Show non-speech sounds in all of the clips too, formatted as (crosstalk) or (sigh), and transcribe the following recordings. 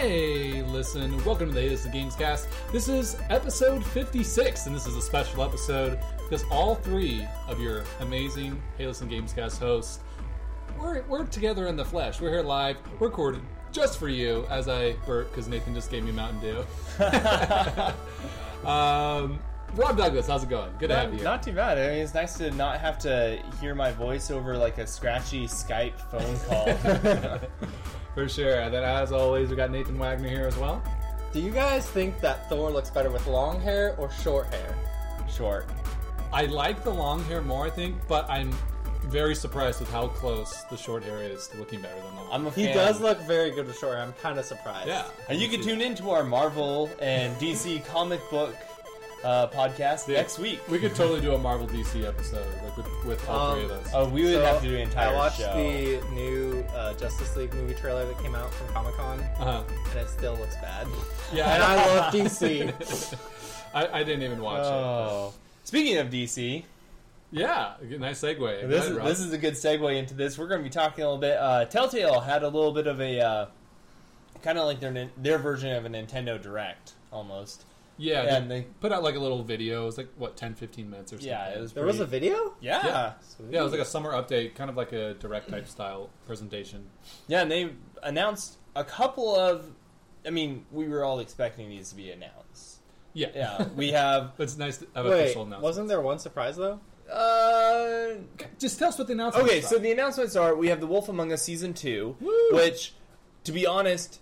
Hey, listen, welcome to the Hey Listen Games Cast. This is episode 56, and this is a special episode because all three of your amazing Hey Listen Games Cast hosts, we're, we're together in the flesh. We're here live, recorded just for you as I burp because Nathan just gave me Mountain Dew. (laughs) um, Rob Douglas, how's it going? Good to have you. Not too bad. I mean, it's nice to not have to hear my voice over like a scratchy Skype phone call. (laughs) for sure. And then, as always, we got Nathan Wagner here as well. Do you guys think that Thor looks better with long hair or short hair? Short. I like the long hair more, I think, but I'm very surprised with how close the short hair is to looking better than the long. I'm a He does look very good with short hair. I'm kind of surprised. yeah, And you can tune into our Marvel and DC comic book uh, podcast Yeah. next week. We could totally do a Marvel DC episode like with, with all three of us. Oh, we would So, have to do an entire I watched show. the new uh, Justice League movie trailer that came out from Comic Con, uh-huh. and it still looks bad. Yeah, And I love DC. (laughs) I, I didn't even watch it. Oh. Speaking of DC. Yeah, nice segue. This ahead, is, this is a good segue into this. We're going to be talking a little bit. Uh, Telltale had a little bit of a uh, kind of like their their version of a Nintendo Direct almost. Yeah, yeah, they and they- put out like a little video. It was like what 10, 15 minutes or something. Yeah, it was. There was a video. Yeah. Yeah. Sweet. Yeah, it was like a summer update, kind of like a direct type style presentation. Yeah, and they announced a couple of. I mean, we were all expecting these to be announced. Yeah, Yeah, we have. (laughs) It's nice to have Wait, official announcement. wasn't there one surprise though? Uh, Just tell us what the announcement. okay, so the announcements are: we have The Wolf Among Us season two, Woo! which, to be honest,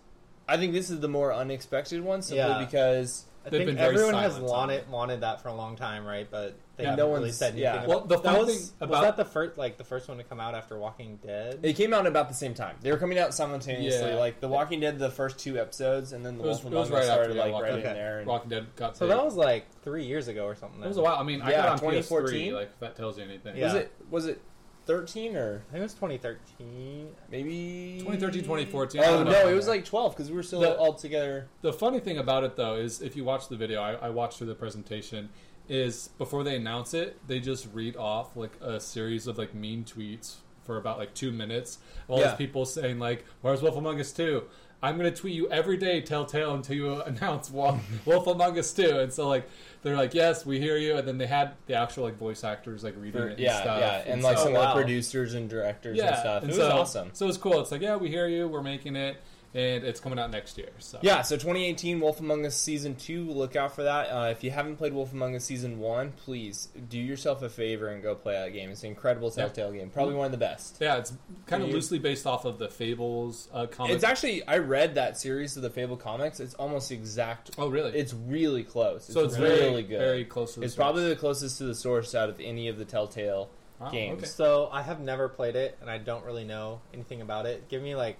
I think this is the more unexpected one, simply Yeah. because I They've think been very everyone has wanted wanted that for a long time, right? But they Yeah, haven't no really said anything. yeah. About Well, the that fun was, thing about- was that the first like the first one to come out after Walking Dead. it came out about the same time. They were coming out simultaneously. Yeah. Like The Walking Dead, the first two episodes, and then The It was- Wolf Among was Us right started yeah, like Walking right Dead. in there. And, Walking Dead got so big. that was like three years ago or something. It was a while. I mean, I Yeah, got on 2014? PS3. Like, if that tells you anything. Yeah. Was it was it thirteen or I think it was 2013. maybe 2013, 2014, I Oh don't no, it was like twelve because we were still The- all together. The funny thing about it, though, is if you watch the video, I, I watched through the presentation. Is before they announce it, they just read off like a series of like mean tweets for about like two minutes. of All Yeah. these people saying like, "Where's Wolf Among Us 2? I'm gonna tweet you every day, Telltale, until you (laughs) announce Wolf, Wolf Among Us 2. And so like they're like, "Yes, we hear you," and then they had the actual like voice actors like reading For- it. yeah, and stuff. yeah, and like so- some of wow. the producers and directors yeah, and stuff. and it was so, awesome. So it's cool. It's like, yeah, we hear you. We're making it, and it's coming out next year. So Yeah, so 2018 Wolf Among Us Season 2, look out for that. Uh, if you haven't played Wolf Among Us Season 1, please do yourself a favor and go play that game. It's an incredible Telltale game. Probably one of the best. Yeah, it's kind of loosely based off of the Fables uh, comic. It's actually, I read that series of the Fable comics. It's almost exact. oh, really? It's really close. It's, so it's really very, good. very close to the it's source. probably the closest to the source out of any of the Telltale Wow, games. okay. So I have never played it, and I don't really know anything about it. Give me like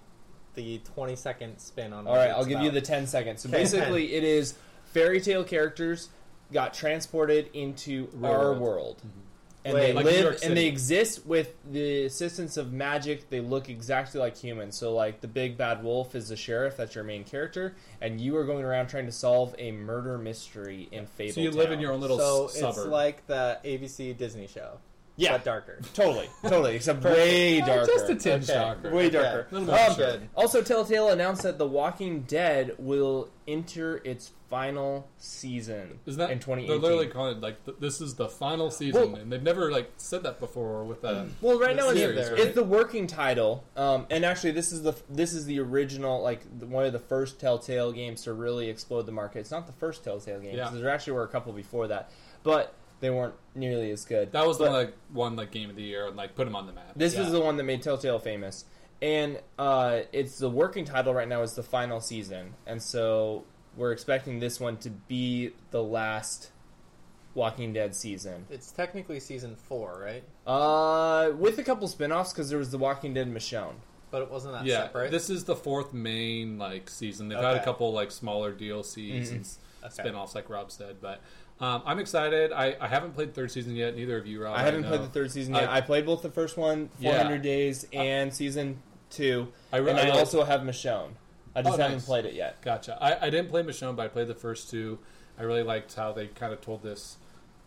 the 20 second spin on. All what I'll give you the 10 seconds. So Okay, basically, it is fairy tale characters got transported into Real our world. world. Mm-hmm. And Wait, they like live and they exist with the assistance of magic. They look exactly like humans. So, like the big bad wolf is the sheriff. That's your main character, and you are going around trying to solve a murder mystery in Fable. So you live in your own little So s- it's like the ABC Disney show, yeah, but darker. totally, totally, except way darker. just a tinge Okay. darker. Way darker. A little more Um. Also, Telltale announced that The Walking Dead will enter its final season Isn't that in They're literally calling it like th- this is the final season, Well- and they've never like said that before with that. Well, right now it's, series, it's right? it's the working title, um, and actually, this is the this is the original, like the, one of the first Telltale games to really explode the market. It's not the first Telltale game. Yeah. There actually were a couple before that, but they weren't nearly as good. That was the But like one like game of the year and like put them on the map. This Yeah. was the one that made Telltale famous, and uh, it's the working title right now is the final season, and so we're expecting this one to be the last Walking Dead season. It's technically season four, right? Uh, with a couple spin-offs because there was the Walking Dead Michonne. But it wasn't that yeah, separate. this is the fourth main like season. They've had a couple like smaller DLCs Mhm. and s- Okay. spin-offs, like Rob said. But um, I'm excited. I, I haven't played third season yet. Neither of you, Rob. I haven't know. played the third season yet. I- I, played both the first one, Yeah. 400 Days, and season two, I, re- and I, also have Michonne. I just Oh, haven't nice. played it yet. Gotcha. I, I didn't play Michonne, but I played the first two. I really liked how they kind of told this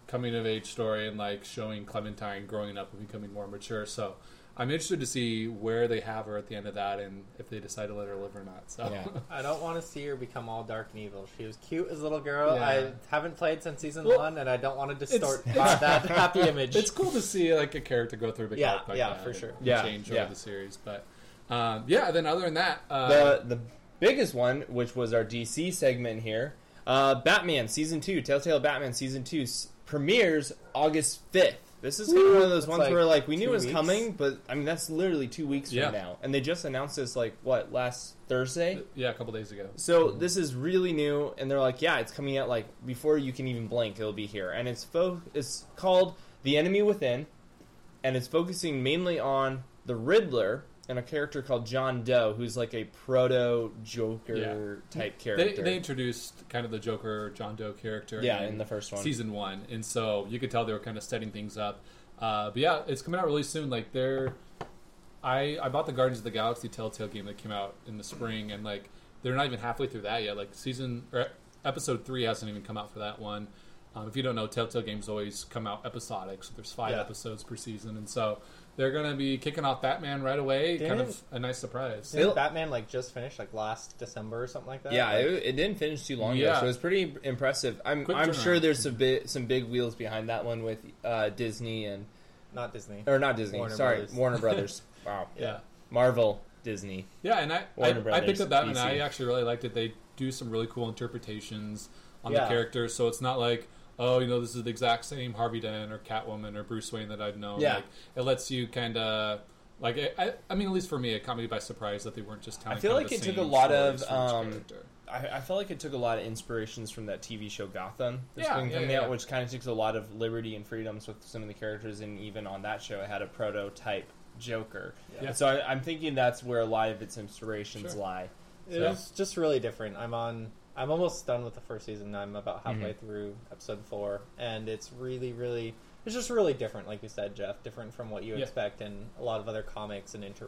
coming of age story and like showing Clementine growing up and becoming more mature. So I I'm interested to see where they have her at the end of that, and if they decide to let her live or not. So Yeah. (laughs) I don't want to see her become all dark and evil. She was cute as a little girl. Yeah. I haven't played since season Well, one, and I don't want to distort it's- that happy image. it's cool to see like a character go through a big Yeah, arc like yeah, that for sure. and Yeah, change yeah. over the series. But um, yeah, then other than that, uh, the the biggest one, which was our DC segment here, uh, Batman season two, Telltale Batman season two premieres August fifth. This is kind of one of those It's ones like where like we knew two it was weeks. coming, but I mean that's literally two weeks Yeah. from now, and they just announced this like what last Thursday. Uh, yeah, a couple days ago. So this is really new, and they're like, yeah, it's coming out like before you can even blink, it'll be here, and it's fo- it's called The Enemy Within, and it's focusing mainly on the Riddler and a character called John Doe, who's like a proto Joker type character. they introduced kind of the Joker John Doe character. yeah, in the first one. season one, and so you could tell they were kind of setting things up. Uh, but yeah, it's coming out really soon. Like they're, I I bought the Guardians of the Galaxy Telltale game that came out in the spring, and like they're not even halfway through that yet. Like season or episode three hasn't even come out for that one. Um, if you don't know, Telltale games always come out episodic, so there's five Yeah. episodes per season, and so they're gonna be kicking off Batman right away. kind Didn't- of a nice surprise. Didn't It'll- Batman like just finished like last December or something like that? yeah, Like, it, it didn't finish too long ago, Yeah. so it was pretty impressive. I'm Quick I'm turnaround. sure there's some big some big wheels behind that one with uh, Disney and not Disney. or not Disney, Warner sorry, Brothers. Warner (laughs) Brothers. wow, Yeah. Marvel, Disney. Yeah, and I, I, Warner I Brothers, picked up that, and DC. I actually really liked it. They do some really cool interpretations on the Yeah. characters, so it's not like, oh, you know, this is the exact same Harvey Dent or Catwoman or Bruce Wayne that I've known. Yeah. Like, it lets you kind of, like, I, I, I mean, at least for me, it caught me by surprise that they weren't just telling. I feel like of it took a lot of, um. I, I felt like it took a lot of inspirations from that TV show Gotham that's Yeah, been yeah, coming yeah, out, which kind of takes a lot of liberty and freedoms with some of the characters, and even on that show, it had a prototype Joker. Yeah. So I, I'm thinking that's where a lot of its inspirations Sure. lie. It So- was just really different. I'm on. I'm almost done with the first season. I'm about halfway Mm-hmm. through episode four, and it's really, really, it's just really different. Like you said, Jeff, different from what you Yeah. expect in a lot of other comics and inter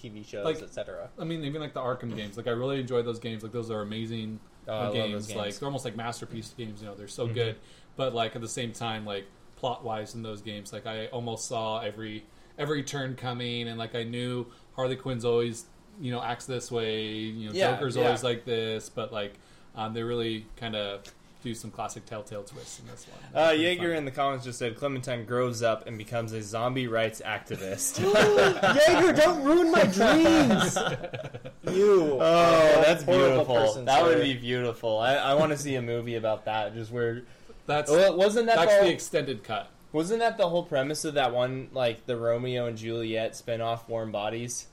TV shows, Like- etc. I mean, even like the Arkham games. Like, I really enjoyed those games. Like, those are amazing Oh, games. games. Like, they're almost like masterpiece games. You know, they're so Mhm. good. But like at the same time, like plot wise in those games, like I almost saw every every turn coming, and like I knew Harley Quinn's always you know acts this way. You know, Yeah, Joker's yeah. always like this. But like um, they really kind of do some classic Telltale twists in this one. Uh, Jaeger fun. in the comments just said Clementine grows up and becomes a zombie rights activist. (laughs) Jaeger, don't ruin my dreams. (laughs) you. Oh, are that's beautiful. person, that would be beautiful. I, I want to see a movie about that. Just where that's Well, wasn't that that's the, the extended cut. wasn't that the whole premise of that one like the Romeo and Juliet spin-off Warm Bodies?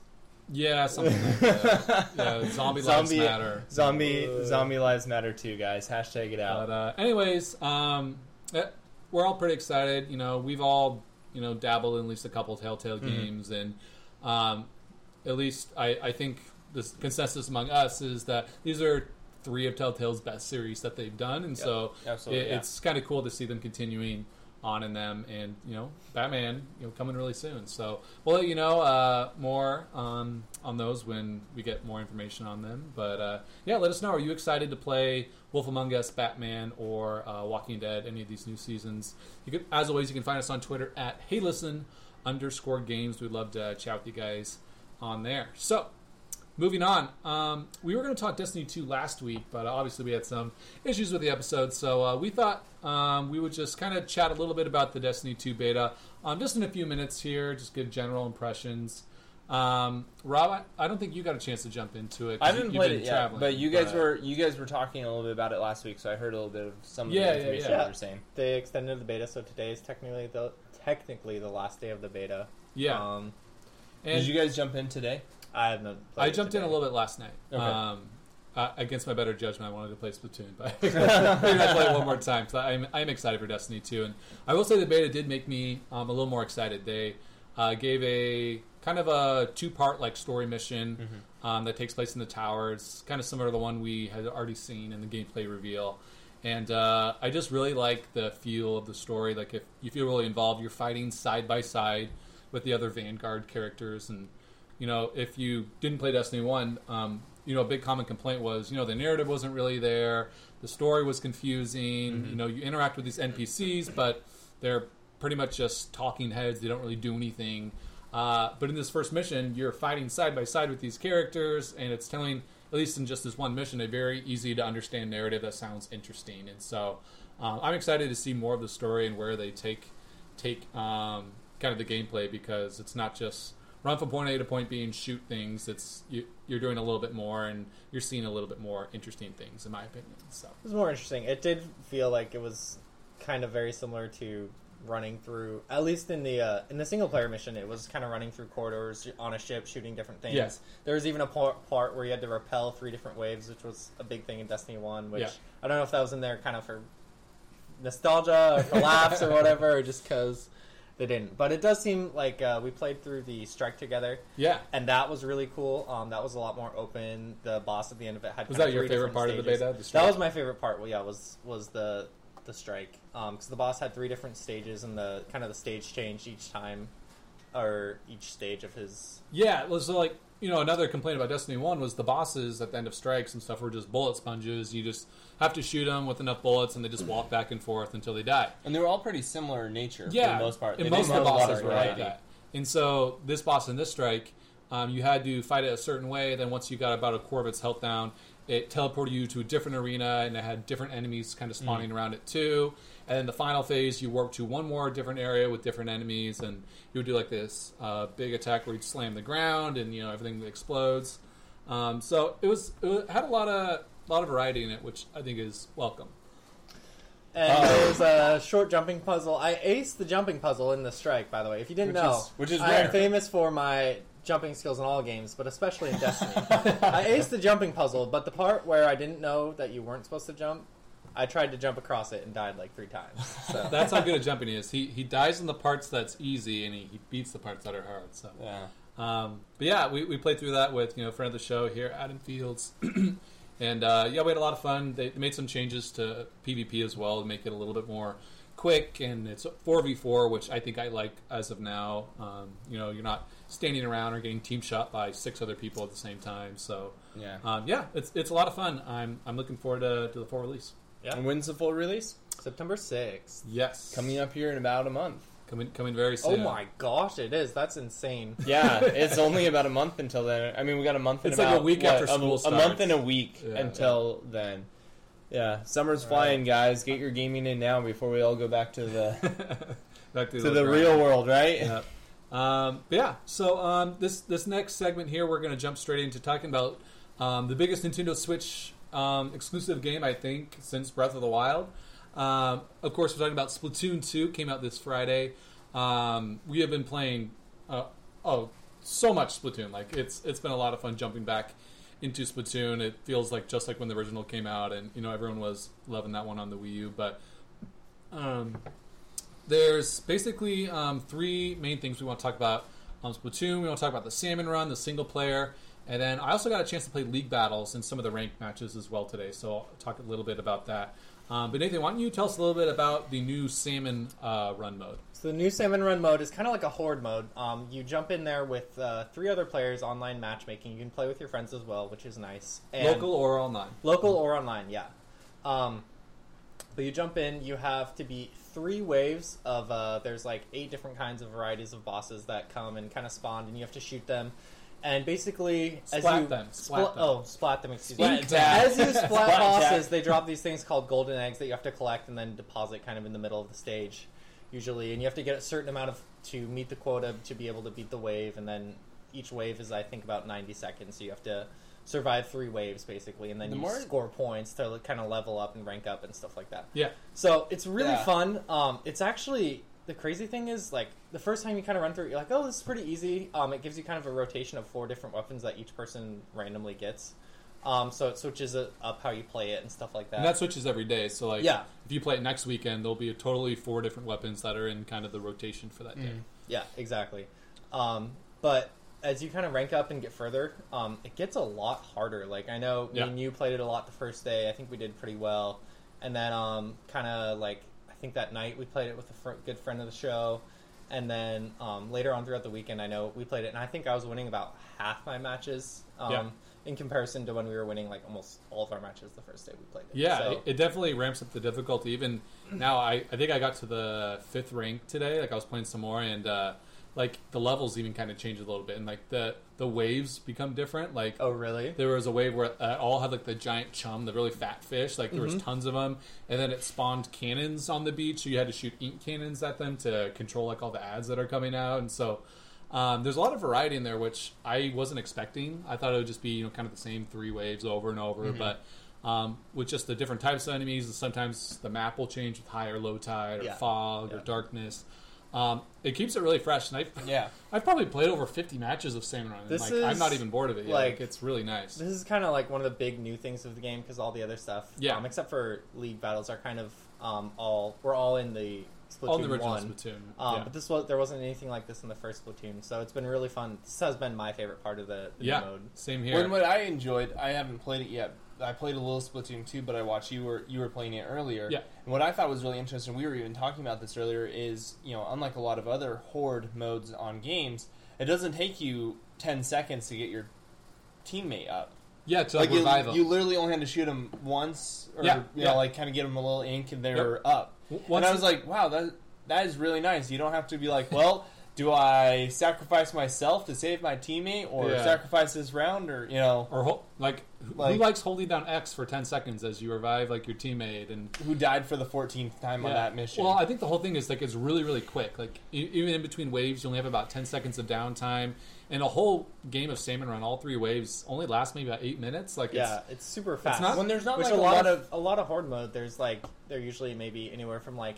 Yeah, something like that. (laughs) Yeah, zombie, lives Zombie- matter. Zombie Uh. zombie lives matter too, guys. Hashtag it out. But uh, anyways, um, eh, we're all pretty excited. You know, we've all you know dabbled in at least a couple Telltale Mhm. games, and um, at least I, I think the consensus among us is that these are three of Telltale's best series that they've done, and Yep, so it, yeah. it's kind of cool to see them continuing on in them, and you know, Batman, you know, coming really soon. So we'll let you know uh, more um, on those when we get more information on them. But uh, yeah, let us know. Are you excited to play Wolf Among Us, Batman, or uh, Walking Dead? Any of these new seasons? You can, as always, you can find us on Twitter at Hey Listen underscore Games. We'd love to chat with you guys on there. So moving on, um, we were going to talk Destiny 2 last week, but obviously we had some issues with the episode, so uh, we thought um, we would just kind of chat a little bit about the Destiny 2 beta, um, just in a few minutes here, just give general impressions. Um, Rob, I, I don't think you got a chance to jump into it. I you- haven't you've played been it yet, but you guys were you guys were talking a little bit about it last week, so I heard a little bit of some of Yeah, yeah, the information yeah. you were saying. They extended the beta, so today is technically the technically the last day of the beta. yeah. Um, and Did you guys jump in today? I have no. I jumped in a little bit last night. Okay. Um, uh, against my better judgment, I wanted to play Splatoon, but (laughs) (laughs) maybe I play it one more time. So I'm, I'm excited for Destiny 2, and I will say the beta did make me um, a little more excited. They uh, gave a kind of a two part like story mission Mm-hmm. um, that takes place in the tower. It's kind of similar to the one we had already seen in the gameplay reveal. And uh, I just really like the feel of the story. Like if you feel really involved, you're fighting side by side with the other Vanguard characters, and you know if you didn't play Destiny One, um, you know a big common complaint was you know the narrative wasn't really there, the story was confusing. You know you interact with these NPCs, but they're pretty much just talking heads. They don't really do anything. Uh, but in this first mission, you're fighting side by side with these characters, and it's telling, at least in just this one mission, a very easy to understand narrative that sounds interesting. And so um, I'm excited to see more of the story and where they take take um, kind of the gameplay because it's not just run from point A to point B and shoot things. It's you, you're doing a little bit more, and you're seeing a little bit more interesting things, in my opinion. So It was more interesting. It did feel like it was kind of very similar to running through, at least in the uh, in the single player mission. It was kind of running through corridors on a ship, shooting different things. Yeah. There was even a part, where you had to repel three different waves, which was a big thing in Destiny One. Which Yeah. I don't know if that was in there kind of for nostalgia or for laughs or whatever, or just because they didn't. But it does seem like uh, we played through the strike together. yeah, And that was really cool. Um, that was a lot more open. The boss at the end of it had. was that your favorite part of the beta? The That was my favorite part. Well, yeah, was was the the strike because the boss had three different stages and the kind of the stage changed each time or each stage of his. Yeah, it was like you know another complaint about Destiny One was the bosses at the end of strikes and stuff were just bullet sponges. You just have to shoot them with enough bullets, and they just walk back and forth until they die. And they were all pretty similar in nature Yeah, for the most part. And most of the have a lot bosses were like that. And so this boss in this strike, um, you had to fight it a certain way. Then once you got about a quarter of its health down, it teleported you to a different arena, and it had different enemies kind of spawning around it too. And then the final phase, you warp to one more different area with different enemies, and you would do like this uh, big attack where you'd slam the ground, and you know everything explodes. Um, so it was it was- had a lot of lot of variety in it, which I think is welcome. And Oh. there was a short jumping puzzle. I aced the jumping puzzle in the strike, by the way. If you didn't Which know, is- which is I'm rare. famous for my jumping skills in all games, but especially in Destiny. (laughs) I aced the jumping puzzle, but the part where I didn't know that you weren't supposed to jump, I tried to jump across it and died like three times. So (laughs) That's how good at jumping he is. He he dies in the parts that's easy, and he, he beats the parts that are hard. So. Yeah. Um, but yeah, we, we played through that with you know friend of the show here, Adam Fields, (clears throat) and uh, yeah, we had a lot of fun. They made some changes to PvP as well to make it a little bit more quick, and it's four v four, which I think I like as of now. Um, you know, you're not standing around or getting team shot by six other people at the same time. So Yeah. um, yeah, it's it's a lot of fun. I'm I'm looking forward to, to the full release. yeah, And when's the full release? September sixth. Yes, Coming up here in about a month. coming coming very soon. Oh my gosh, it is. That's insane. (laughs) Yeah, it's only about a month until then. I mean, we got a month and It's like about a week what, after a- school a, starts. month and a week Yeah. until then. Yeah, summer's flying, guys. Get your gaming in now before we all go back to the (laughs) Back to, to the grind. real world, right? Yeah. Um, yeah, so um, this this next segment here, we're going to jump straight into talking about um, the biggest Nintendo Switch um, exclusive game I think since Breath of the Wild. Um, of course, we're talking about Splatoon 2. Came out this Friday. Um, we have been playing uh, oh so much Splatoon. Like it's it's been a lot of fun jumping back into Splatoon. It feels like just like when the original came out, and you know everyone was loving that one on the Wii U, but. Um, there's basically um, three main things we want to talk about on Splatoon. We want to talk about the Salmon Run, the single player, and then I also got a chance to play League Battles and some of the ranked matches as well today. So I'll talk a little bit about that. Um, but Nathan, why don't you tell us a little bit about the new Salmon uh, Run mode? So the new Salmon Run mode is kind of like a horde mode. Um, you jump in there with uh, three other players, online matchmaking. You can play with your friends as well, which is nice. And Local or online? local or online, yeah. Um, but you jump in. You have to beat three waves of. Uh, there's like eight different kinds of varieties of bosses that come and kind of spawn, and you have to shoot them. And basically, as Splat you them, spl- splat them. oh, splat them. Excuse Splat me. As you (laughs) splat Splat bosses, they drop these things called golden eggs that you have to collect and then deposit kind of in the middle of the stage, usually. And you have to get a certain amount of to meet the quota to be able to beat the wave. And then each wave is, I think, about ninety seconds. So you have to survive three waves basically, and then The you more- score points to kind of level up and rank up and stuff like that. Yeah. So it's really Yeah. fun. Um, it's actually the crazy thing is like the first time you kind of run through it, you're like, oh, this is pretty easy. Um, it gives you kind of a rotation of four different weapons that each person randomly gets. Um, so it switches it up how you play it and stuff like that. And that switches every day. So like, Yeah. if you play it next weekend, there'll be a totally four different weapons that are in kind of the rotation for that day. Mm. Yeah, exactly. Um, but as you kind of rank up and get further, um, it gets a lot harder. Like I know me Yeah. and you played it a lot the first day. I think we did pretty well, and then um, kind of like I think that night we played it with a fr- good friend of the show, and then um, later on throughout the weekend, I know we played it, and I think I was winning about half my matches. Um, Yeah. In comparison to when we were winning like almost all of our matches the first day we played it. Yeah, So- it, it definitely ramps up the difficulty. Even now, I, I think I got to the fifth rank today. Like I was playing some more, and uh, like the levels even kind of change a little bit, and like the the waves become different. Like Oh, really? there was a wave where uh, all had like the giant chum, the really fat fish. Like there was tons of them, and then it spawned cannons on the beach. So you had to shoot ink cannons at them to control like all the ads that are coming out. And so um, there's a lot of variety in there, which I wasn't expecting. I thought it would just be you know kind of the same three waves over and over, but. Um, with just the different types of enemies, and sometimes the map will change with high or low tide, or Yeah. fog, or darkness. Um, it keeps it really fresh, and I, Yeah. (laughs) I've probably played over 50 matches of Salmon Run. This like, I'm not even bored of it yet. like- Like, it's really nice. This is kind of like one of the big new things of the game because all the other stuff, Yeah. um, except for league battles, are kind of um, all we're all in the Splatoon On the original one. Splatoon. Um, yeah. But this was there wasn't anything like this in the first Splatoon, so it's been really fun. This has been my favorite part of the, the new yeah, mode. same here. When what I enjoyed, I haven't played it yet. I played a little Splatoon 2, but I watched you were you were playing it earlier. Yeah. And what I thought was really interesting, we were even talking about this earlier, is you know unlike a lot of other horde modes on games, it doesn't take you ten seconds to get your teammate up. yeah, to like, Like you, them. you literally only had to shoot them once, or Yeah, you yeah. know, like kind of get them a little ink, and they're up. W- and I was like, wow, that that is really nice. You don't have to be like, well, do I sacrifice myself to save my teammate, or Yeah. sacrifice this round, or you know, or hol- like, who- who likes holding down X for 10 seconds as you revive like your teammate and who died for the fourteenth time on that mission? Well, I think the whole thing is like it's really really quick. Like e- even in between waves, you only have about 10 seconds of downtime, and a whole game of Salmon Run, all three waves, only lasts maybe about eight minutes. Like Yeah, it's super fast. not- when there's not like a a lot, lot of, of a lot of horde mode, there's like they're usually maybe anywhere from like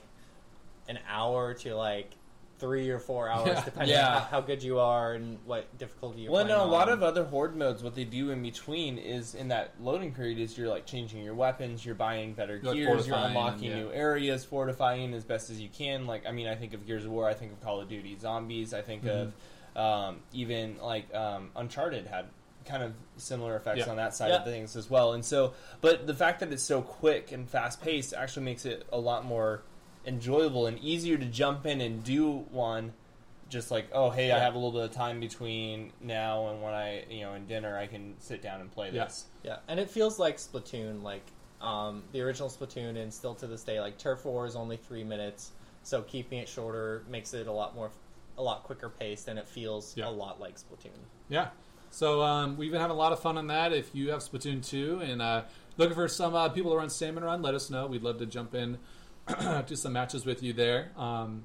an hour to like three or four hours, Yeah. depending Yeah. on how, how good you are and what difficulty you're Well, playing no, a lot of other horde modes, what they do in between is in that loading period is you're like changing your weapons, you're buying better You're, like, gears, you're unlocking yeah. new areas, fortifying as best as you can. Like, I mean, I think of Gears of War, I think of Call of Duty Zombies, I think Mhm. of um, even like um, Uncharted had kind of similar effects Yeah. on that side Yeah. of things as well. And so, but the fact that it's so quick and fast paced actually makes it a lot more enjoyable and easier to jump in and do one just like oh hey i have a little bit of time between now and when i you know in dinner i can sit down and play Yeah. this Yeah, and it feels like Splatoon, like um, the original Splatoon, and still to this day, like Turf War is only three minutes, so keeping it shorter makes it a lot more, a lot quicker paced, and it feels Yeah. a lot like Splatoon. Yeah. So um, we've been having a lot of fun on that. If you have Splatoon 2 and uh, looking for some uh, people to run Salmon Run, let us know. We'd love to jump in (clears throat) do some matches with you there. Um,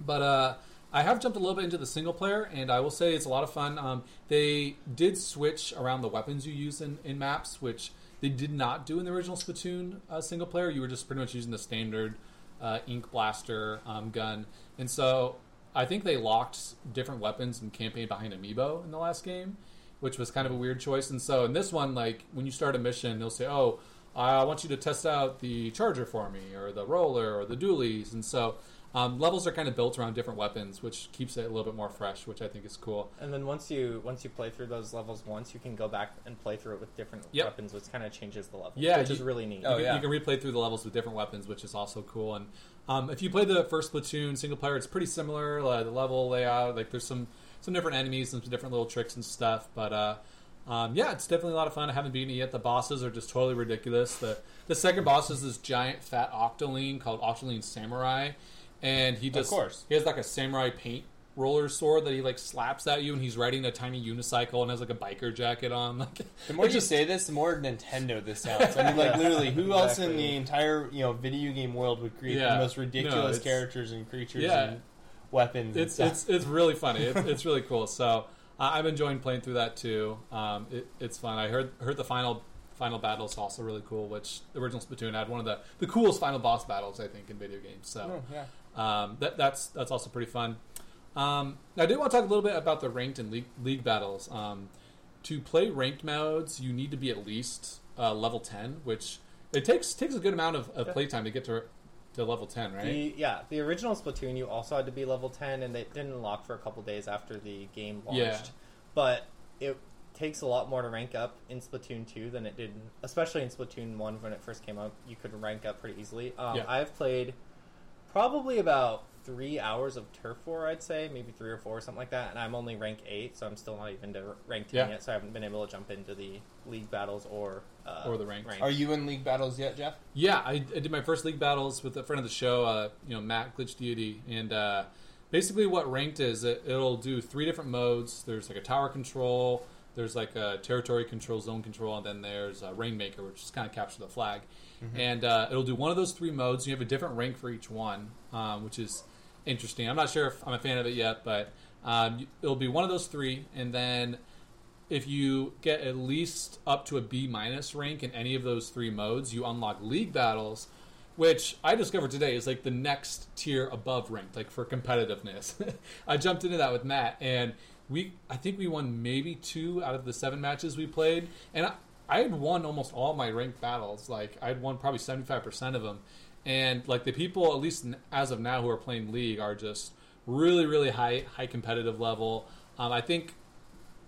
but uh, I have jumped a little bit into the single player, and I will say it's a lot of fun. Um, they did switch around the weapons you use in, in maps, which they did not do in the original Splatoon uh, single player. You were just pretty much using the standard uh, ink blaster um, gun, and so I think they locked different weapons and campaign behind Amiibo in the last game, which was kind of a weird choice. And so in this one, like when you start a mission, they'll say, "Oh, I want you to test out the charger for me, or the roller, or the dualies," and so. Um, levels are kind of built around different weapons, which keeps it a little bit more fresh, which I think is cool. And then once you once you play through those levels once, you can go back and play through it with different Yep. weapons, which kind of changes the level. Yeah, which you- is really neat. Oh, you, can, yeah. you can replay through the levels with different weapons, which is also cool. And um, if you play the first Splatoon single player, it's pretty similar. Uh, the level layout, like there's some some different enemies and some different little tricks and stuff. But uh, um, yeah, it's definitely a lot of fun. I haven't beaten it yet. The bosses are just totally ridiculous. The the second boss is this giant fat Octoling called Octoling Samurai, and he just course. he has like a samurai paint roller sword that he like slaps at you, and he's riding a tiny unicycle and has like a biker jacket on. (laughs) Like the more you just- say this the more nintendo this sounds i mean (laughs) like literally who else in the entire you know video game world would create Yeah. the most ridiculous it's- characters and creatures Yeah. and weapons it's and it's it's really funny. It's, it's really cool. So uh, I'm enjoying playing through that too. Um, it, it's fun. I heard heard the final final battle is also really cool. Which the original Splatoon had one of the the coolest final boss battles I think in video games. So Oh, yeah. um, that that's that's also pretty fun. Um, I did want to talk a little bit about the ranked and league, league battles. Um, to play ranked modes, you need to be at least uh, level ten, which it takes takes a good amount of, of Yeah. playtime to get to to level ten, right? The, yeah, the original Splatoon, you also had to be level 10, and it didn't unlock for a couple days after the game launched. Yeah. But it takes a lot more to rank up in Splatoon 2 than it did, especially in Splatoon 1 when it first came out. You could rank up pretty easily. Um, Yeah. I've played probably about three hours of Turf War, I'd say, maybe three or four, something like that, and I'm only rank 8, so I'm still not even to rank 10 Yeah. yet, so I haven't been able to jump into the league battles or uh, Or the rank. are you in league battles yet jeff Yeah, I, I did my first league battles with a friend of the show, uh, you know, Matt Glitch Deity, and uh, basically what ranked is, it, it'll do three different modes. There's like a tower control, there's like a territory control, zone control, and then there's a rainmaker, which is kind of capture the flag. And uh, it'll do one of those three modes. You have a different rank for each one, um, which is interesting. I'm not sure if I'm a fan of it yet, but um, it'll be one of those three, and then if you get at least up to a B minus rank in any of those three modes, you unlock league battles, which I discovered today is like the next tier above ranked, like for competitiveness. (laughs) I jumped into that with Matt, and we I think we won maybe two out of the seven matches we played, and I, I had won almost all my ranked battles. Like I'd won probably seventy five percent of them, and like the people at least as of now who are playing league are just really really high high competitive level. Um, I think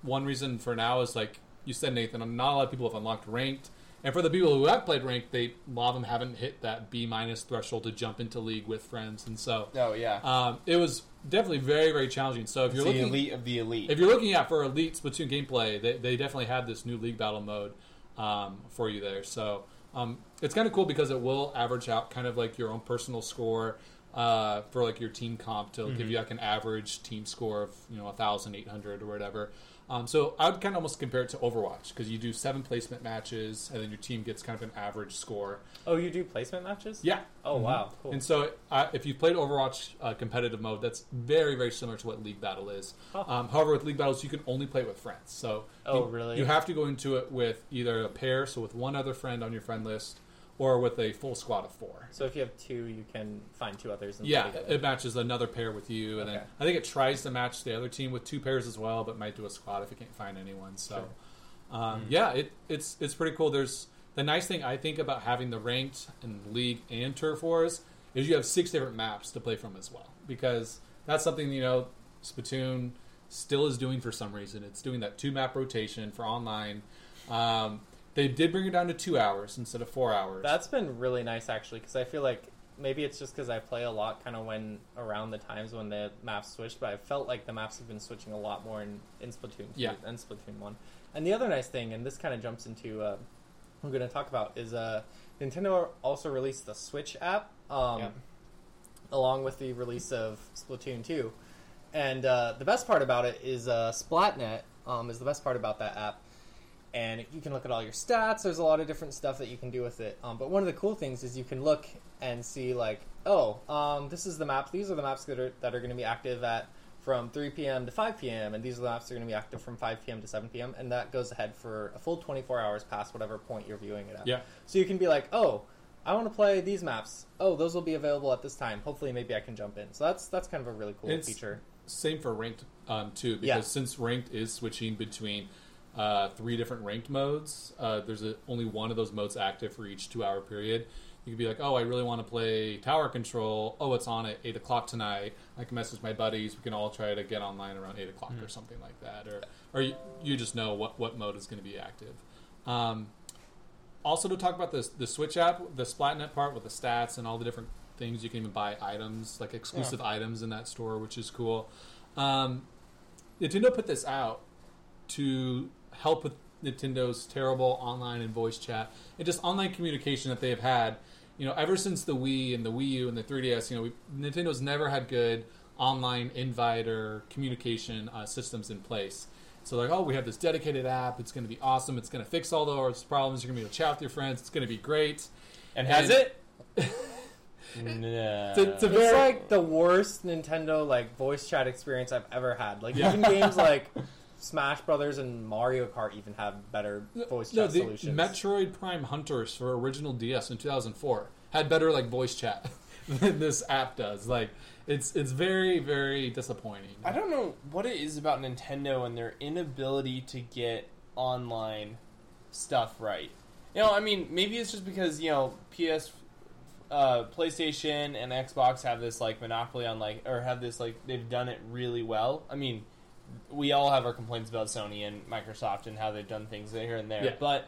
one reason for now is like you said, Nathan. Not a lot of people have unlocked ranked, and for the people who have played ranked, they a lot of them haven't hit that B minus threshold to jump into league with friends, and so Oh yeah. um, it was definitely very very challenging. So if It's you're the looking elite of the elite. if you're looking at for elite Splatoon gameplay, they, they definitely have this new league battle mode um, for you there. So um, it's kind of cool because it will average out kind of like your own personal score uh, for like your team comp to give you like an average team score of you know thousand eight hundred or whatever. Um, so I would kind of almost compare it to Overwatch because you do seven placement matches and then your team gets kind of an average score. Oh, you do placement matches? Yeah, Oh wow, cool. and so, uh, if you've played Overwatch uh, competitive mode, that's very, very similar to what League Battle is. Huh. Um, however, with League Battles, you can only play it with friends. So, Oh, you, really? You have to go into it with either a pair, so with one other friend on your friend list, or with a full squad of four. So if you have two, you can find two others. And Yeah, it matches another pair with you, and then I think it tries to match the other team with two pairs as well, but might do a squad if it can't find anyone. So, um, yeah, it, it's it's pretty cool. There's the nice thing I think about having the ranked and league and turf wars is you have six different maps to play from as well because that's something you know Splatoon still is doing for some reason. It's doing that two map rotation for online. Um, they did bring it down to two hours instead of four hours. That's been really nice actually, because I feel like maybe it's just because I play a lot, kind of when around the times when the maps switched. But I felt like the maps have been switching a lot more in, in Splatoon 2 Yeah. and Splatoon One. And the other nice thing, and this kind of jumps into uh, I'm going to talk about, is uh, Nintendo also released the Switch app, um, Yeah. along with the release of Splatoon 2. And uh, the best part about it is uh, Splatnet um, is the best part about that app and you can look at all your stats. There's a lot of different stuff that you can do with it. Um, but one of the cool things is you can look and see like, oh, um, this is the map. These are the maps that are that are going to be active at from 3 p.m. to 5 p.m. and these are the maps that are going to be active from 5 p.m. to 7 p.m. and that goes ahead for a full 24 hours past whatever point you're viewing it at. yeah. So you can be like, oh, I want to play these maps. Oh, those will be available at this time. Hopefully, maybe I can jump in. So that's that's kind of a really cool It's- feature. Same for ranked um, too, because Yeah. since ranked is switching between uh, three different ranked modes, uh, there's a, only one of those modes active for each two-hour period. You could be like, "Oh, I really want to play tower control. Oh, it's on at eight o'clock tonight. I can message my buddies. We can all try to get online around eight o'clock or something like that." Or, or you, you just know what what mode is going to be active. Um, also, to talk about this the Switch app, the Splatnet part with the stats and all the different things you can even buy items like exclusive items in that store, which is cool. Um, Nintendo put this out to help with Nintendo's terrible online and voice chat and just online communication that they have had. You know, ever since the Wii and the Wii U and the 3DS, you know, we, Nintendo's never had good online invite or communication uh, systems in place. So like, oh, we have this dedicated app. It's going to be awesome. It's going to fix all those problems. You're going to be able to chat with your friends. It's going to be great. and has and- it? no. To- to It's very- like the worst Nintendo like voice chat experience I've ever had. Like Yeah. even games like Smash Brothers and Mario Kart even have better voice no, chat the solutions. Metroid Prime Hunters for original DS in 2004 had better like voice chat (laughs) than this app does. Like it's it's very very disappointing. I don't know what it is about Nintendo and their inability to get online stuff right. You know, I mean, maybe it's just because you know PS, uh, PlayStation, and Xbox have this like monopoly on like, or have this like they've done it really well. I mean, we all have our complaints about Sony and Microsoft and how they've done things here and there, Yeah. but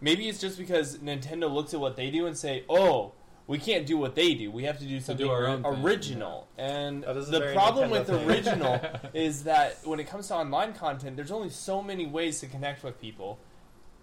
maybe it's just because Nintendo looks at what they do and say, "Oh, we can't do what they do. We have to do something our ori- own thing." original." And That is a the problem Nintendo with thing. original (laughs) is that when it comes to online content, there's only so many ways to connect with people,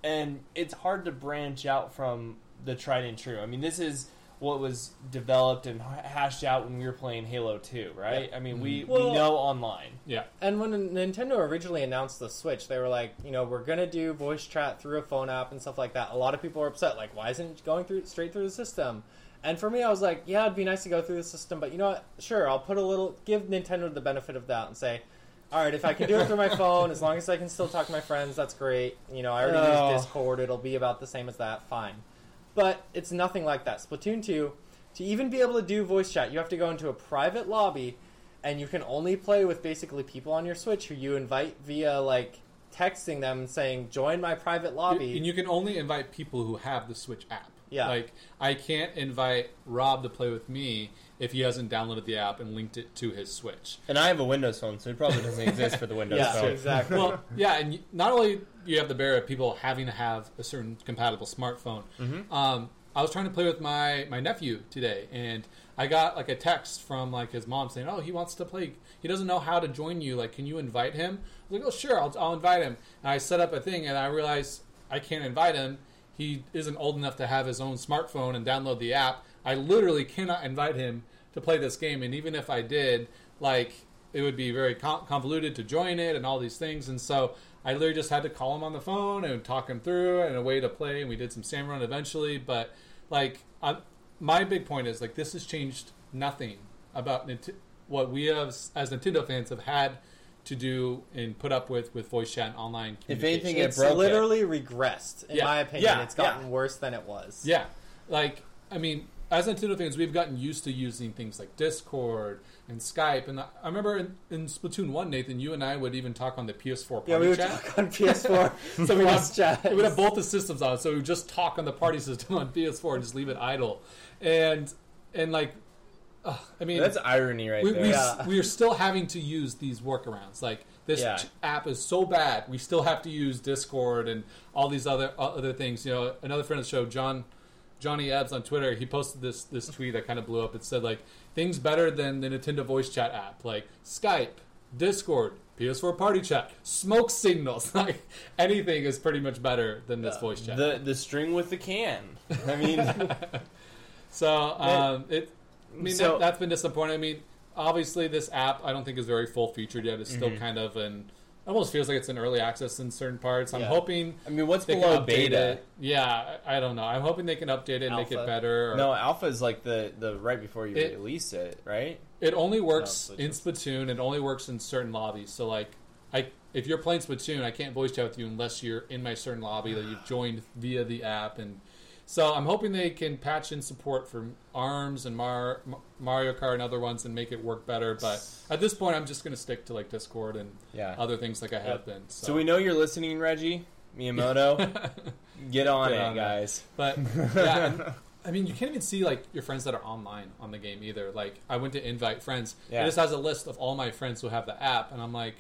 and it's hard to branch out from the tried and true. I mean, this is what was developed and hashed out when we were playing Halo 2, right? I mean, we, mm-hmm. Well- we know online. Yeah. And when Nintendo originally announced the Switch, they were like, you know, we're gonna do voice chat through a phone app and stuff like that. A lot of people were upset, like, why isn't it going through straight through the system? And for me, I was like, yeah, it'd be nice to go through the system, but you know what? Sure, I'll put a little, give Nintendo the benefit of that and say, all right, if I can do it through my (laughs) phone, as long as I can still talk to my friends, that's great. You know, I already Oh. use Discord; it'll be about the same as that. Fine, but it's nothing like that. Splatoon two, to even be able to do voice chat, you have to go into a private lobby, and you can only play with basically people on your Switch who you invite via like texting them and saying, "Join my private lobby." And you can only invite people who have the Switch app. Yeah. Like I can't invite Rob to play with me if he hasn't downloaded the app and linked it to his Switch. And I have a Windows phone, so it probably doesn't exist for the (laughs) Windows yeah, phone. exactly. well, yeah, and not only you have the barrier of people having to have a certain compatible smartphone. Um, I was trying to play with my my nephew today, and I got like a text from like his mom saying, "Oh, he wants to play. He doesn't know how to join you. Like, can you invite him?" I was like, "Oh, sure, I'll, I'll invite him." And I set up a thing, and I realized I can't invite him. He isn't old enough to have his own smartphone and download the app. I literally cannot invite him to play this game, and even if I did, like it would be very convoluted to join it and all these things. And so I literally just had to call him on the phone and talk him through and a way to play. And we did some Sam Run eventually. But like, i my big point is like this has changed nothing about Nint- what we have as Nintendo fans have had to do and put up with with voice chat and online. If communication. anything, it it's broke it. literally regressed, in Yeah. my opinion. Yeah, it's gotten yeah. worse than it was. Yeah, like I mean, as Nintendo fans, we've gotten used to using things like Discord and Skype. And I remember in, in Splatoon One, Nathan, you and I would even talk on the PS4 party Yeah, we would chat. talk on PS4. (laughs) (laughs) so we would, have, chat. we would have both the systems on, so we would just talk on the party system on PS4 and just leave it idle. And and like, ugh, I mean, That's irony right we, there. we, Yeah. we are still having to use these workarounds. Like this Yeah. ch- app is so bad, we still have to use Discord and all these other uh, other things. You know, another friend of the show, John Johnny Ebbs on Twitter, he posted this this tweet that kind of blew up. It said like things better than the Nintendo voice chat app, like Skype, Discord. PS4 party chat, smoke signals, (laughs) like anything is pretty much better than this Yeah. voice chat. the the string with the can. I mean, (laughs) So um, it, I mean, So- that, that's been disappointing. I mean, obviously, this app I don't think is very full featured yet. It's still Mhm. kind of an almost feels like it's in early access in certain parts. I'm Yeah. hoping I mean, what's they below can update beta? it. Yeah, I I don't know. I'm hoping they can update it and make it Alpha. better. Or, No, alpha is like the the right before you It- release it, right? it only works No, in Splatoon. It only works in certain lobbies. So like, I if you're playing Splatoon, I can't voice chat with you unless you're in my certain lobby that you've joined via the app and. So I'm hoping they can patch in support for Arms and Mar- Mario Kart and other ones and make it work better. But at this point, I'm just going to stick to like Discord and Yeah. other things like I have Yep. been. So, So we know you're listening, Reggie Miyamoto. (laughs) Get on Get it, on it. guys. but yeah, and, (laughs) I mean, you can't even see like your friends that are online on the game either. Like I went to invite friends. Yeah. It just has a list of all my friends who have the app, and I'm like,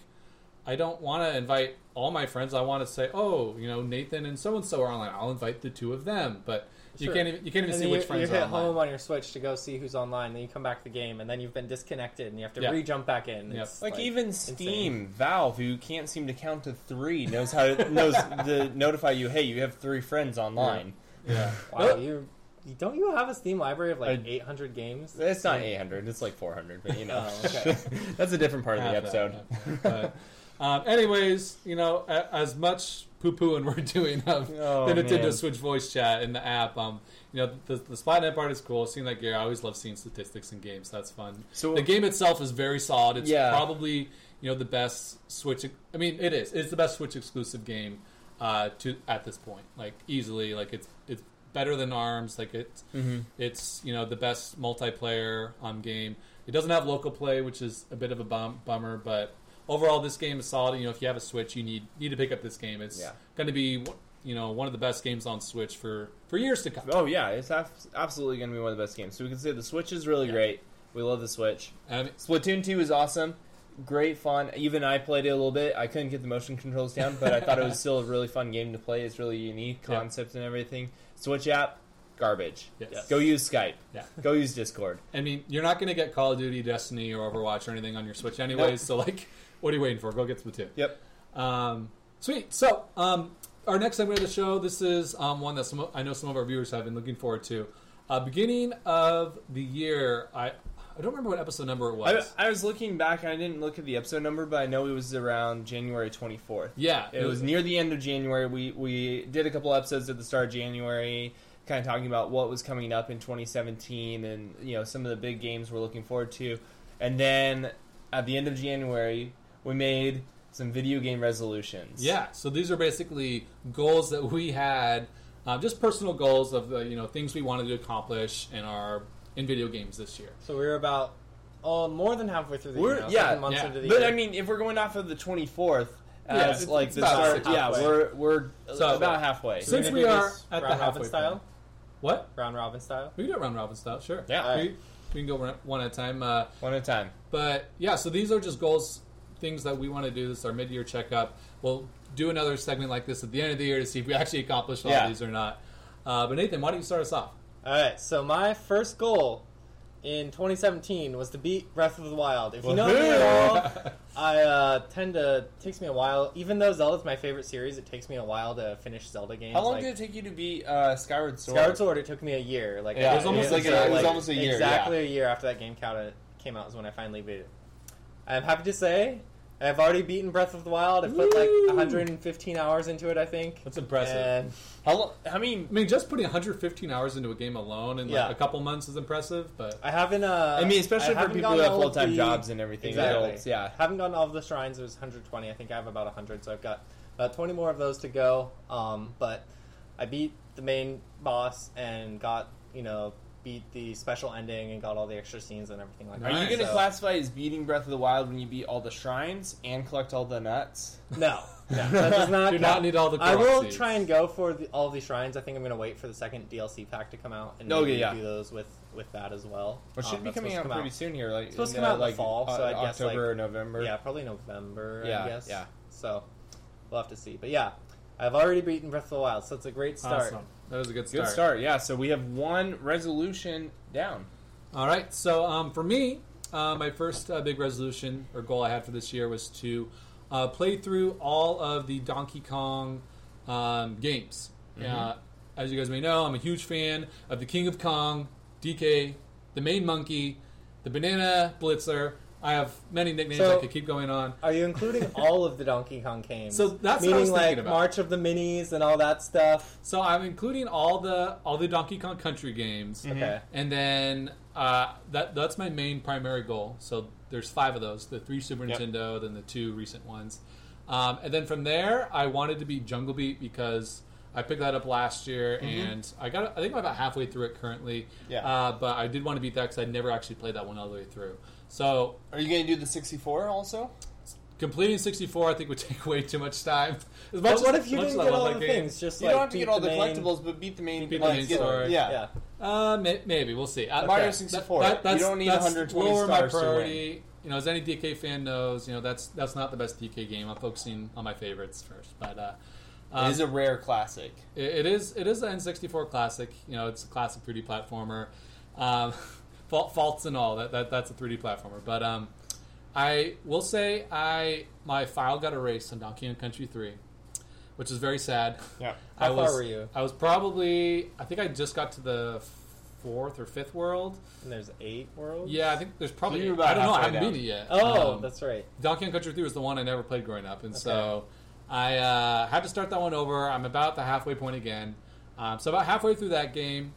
I don't want to invite all my friends. I want to say, oh, you know, Nathan and so and so are online. I'll invite the two of them, but you Sure. can't even you can't even and see then which you, friends you are hit online. home on your Switch to go see who's online. Then you come back to the game, and then you've been disconnected, and you have to Yeah. re-jump back in. Yep. It's Like, even Steam, insane. Valve, who can't seem to count to three, knows how to knows (laughs) to notify you. Hey, you have three friends online. Yeah. Wow, you you- don't you have a Steam library of like 800 games? It's not 800; it's like 400. But you know, Oh, okay. (laughs) that's a different part of the Half that, episode. half that. Um, anyways, you know, a, as much poo pooing (laughs) we're doing of Oh, the Nintendo man. Switch voice chat in the app, um, you know, the, the Splatnet part is cool. Seeing that gear, I always love seeing statistics in games. That's fun. So The game itself is very solid. It's Yeah. probably you know the best Switch. I mean, it is. It's the best Switch exclusive game uh, to at this point. Like easily, like it's it's better than Arms. Like it's Mhm. it's you know the best multiplayer um, game. It doesn't have local play, which is a bit of a bum, bummer, but overall this game is solid. You know, if you have a Switch, you need need to pick up this game. It's Yeah. going to be you know one of the best games on Switch for for years to come. Oh yeah, it's ab- absolutely going to be one of the best games. So we can say the Switch is really Yeah. great. We love the Switch. Splatoon 2 is awesome. Great fun. Even I played it a little bit. I couldn't get the motion controls down, but I thought it was (laughs) still a really fun game to play. It's really unique Yeah. concept and everything. Switch app, garbage. Yes. Go use Skype. Yeah. Go use Discord. I mean, you're not going to get Call of Duty, Destiny, or Overwatch or anything on your Switch anyways. Nope. So like, what are you waiting for? Go get some Splatoon. Yep. Um, sweet. So, um, our next segment of the show, this is um, one that some, I know some of our viewers have been looking forward to. uh, beginning of the year, I I don't remember what episode number it was. I, I was looking back and I didn't look at the episode number, but I know it was around January 24th. yeah, It was near the end of January. We we did a couple episodes at the start of January, kind of talking about what was coming up in 2017 and you know some of the big games we're looking forward to. And then at the end of January, we made some video game resolutions. Yeah, so these are basically goals that we had, um, just personal goals of uh, you know things we wanted to accomplish in our in video games this year. So we're about oh more than halfway through the We're- year. now, yeah, months yeah. into the But year. I mean, if we're going off of the 24th as it's- like the about start, yeah, we're we're So- about halfway. So Since we are at the round halfway robin style, point. What? round robin style. We can do it round robin style, sure. Yeah. All right. we, we can go one- one at a time. Uh, One at a time. But yeah, so these are just goals, things that we want to do. This is our mid-year checkup. We'll do another segment like this at the end of the year to see if we actually accomplished all Yeah. these or not. Uh, but Nathan, why don't you start us off? All right. So my first goal in 2017 was to beat Breath of the Wild. If you know me at all, I uh, tend to it takes me a while. Even though Zelda's my favorite series, it takes me a while to finish Zelda games. How long like, did it take you to beat uh, Skyward Sword? Skyward Sword? It took me a year. Like Yeah, it was almost like a- it was almost a year, Exactly a year after that game came out is when I finally beat it. I'm happy to say I've already beaten Breath of the Wild. I've put like 115 hours into it. I think. That's impressive. And How, lo- how many? I mean, just putting 115 hours into a game alone in like Yeah. a couple months is impressive, but I haven't. Uh, I mean, especially for haven't people who gotten have all full of time the- jobs and everything. Exactly. Adults, yeah. Haven't gotten all of the shrines. It was 120. I think I have about 100, so I've got about 20 more of those to go. Um, but I beat the main boss and got you know beat the special ending and got all the extra scenes and everything like Are that. you going to So- classify as beating Breath of the Wild when you beat all the shrines and collect all the nuts? (laughs) No, no, that does not. do not count. need all the. I will Korok seeds. try and go for the, all of these shrines. I think I'm going to wait for the second DLC pack to come out and Okay, maybe yeah. do those with with that as well. Which Um, should be coming out to come pretty soon here, like it's supposed to in, come uh, out in the like fall, so uh, I guess, October like- or November. Yeah, probably November. Yeah, I guess. yeah. So we'll have to see. But yeah, I've already beaten Breath of the Wild, so it's a great start. Awesome. That was a good start. Good start, yeah. So we have one resolution down. All right. So um, for me, uh, my first uh, big resolution or goal I had for this year was to uh, play through all of the Donkey Kong um, games. Uh, as you guys may know, I'm a huge fan of the King of Kong, DK, the main monkey, the Banana Blitzer. I have many nicknames So- I could keep going on. Are you including (laughs) all of the Donkey Kong games? So that's what I meaning was like about. March of the Minis and all that stuff. So I'm including all the all the Donkey Kong Country games. Okay. And then uh, that that's my main primary goal. So there's five of those: the three Super Yep. Nintendo, then the two recent ones, um, and then from there, I wanted to beat Jungle Beat because I picked that up last year, and I got I think I'm about halfway through it currently. Yeah. Uh, but I did want to beat that because I never actually played that one all the way through. So Are you going to do the 64 also? completing 64, I think would (laughs) take way too much time. As But much what as- if you much didn't I get love all that the game, things? Just You like don't have to beat get all the, main- collectibles, but beat the main. Beat the like, main get- story. Yeah. Yeah. Uh, may, maybe we'll see. Uh, Mario 64. That, that's, You don't need 120 lower my stars to win. priority. You know, as any DK fan knows, you know that's that's not the best DK game. I'm focusing on my favorites first, but uh, um, it is a rare classic. it, it is it is an N64 classic. You know, it's a classic 3D platformer. Um, fault, (laughs) faults and all that, that that's a 3D platformer. But um, I will say I my file got erased on Donkey Kong Country 3, which is very sad. Yeah. How I far was, were you? I was probably I think I just got to the fourth or fifth world. And there's eight worlds. Yeah, I think there's probably. So you're about I don't know. I haven't down. beat it yet. Oh, Um, that's right. Donkey Kong Country 3 was the one I never played growing up, and so I uh, had to start that one over. I'm about the halfway point again. Um, so about halfway through that game,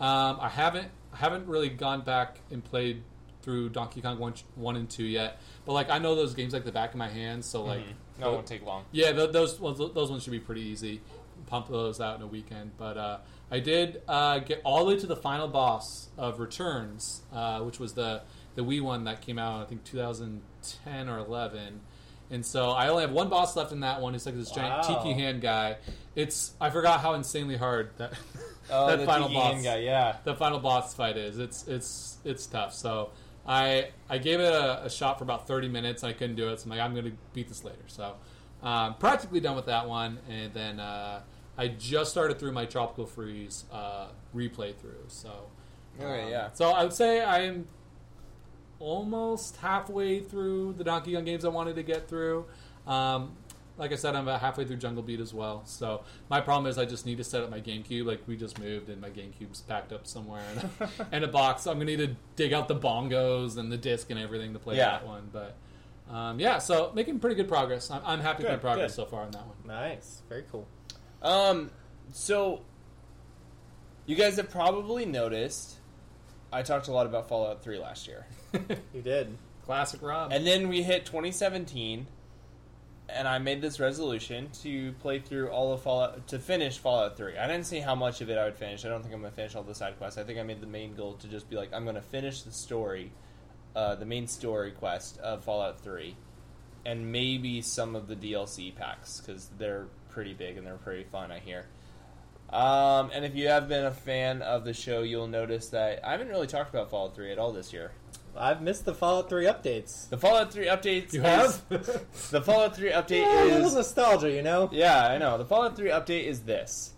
um, I haven't I haven't really gone back and played through Donkey Kong one, one and two yet. But like I know those games like the back of my hand, so like No, it won't take long. yeah, th- those ones, those ones should be pretty easy. Pump those out in a weekend. But uh, I did uh, get all the way to the final boss of Returns, uh, which was the the Wii one that came out I think 2010 or 11. And so I only have one boss left in that one. It's like this giant Wow. tiki hand guy. It's I forgot how insanely hard that (laughs) Oh, that the final Tiki boss guy, yeah. the final boss fight is. It's it's it's tough. So I I gave it a, a shot for about thirty minutes. I couldn't do it. So I'm like I'm going to beat this later. So um, practically done with that one. And then uh, I just started through my Tropical Freeze uh, replay through. So Okay, um, yeah. So I would say I am almost halfway through the Donkey Kong games I wanted to get through. Um, like I said, I'm about halfway through Jungle Beat as well. So my problem is I just need to set up my GameCube. Like we just moved and my GameCube's packed up somewhere in a, (laughs) in a box. So I'm gonna need to dig out the bongos and the disc and everything to play Yeah. that one. But um, yeah, so making pretty good progress. I'm, I'm happy with my progress good. so far on that one. Nice, very cool. Um, so you guys have probably noticed I talked a lot about Fallout 3 last year. (laughs) You did. Classic Rob. And then we hit 2017 and I made this resolution to play through all of Fallout to finish Fallout 3. I didn't see how much of it I would finish. I don't think I'm going to finish all the side quests. I think I made the main goal to just be like I'm going to finish the story, uh, the main story quest of Fallout 3 and maybe some of the DLC packs cuz they're pretty big and they're pretty fun, I hear. Um, and if you have been a fan of the show, you'll notice that I haven't really talked about Fallout 3 at all this year. I've missed the Fallout 3 updates. The Fallout 3 updates you have? the Fallout 3 (laughs) update Yeah, a little is nostalgia, you know. yeah, I know. The Fallout 3 update is this.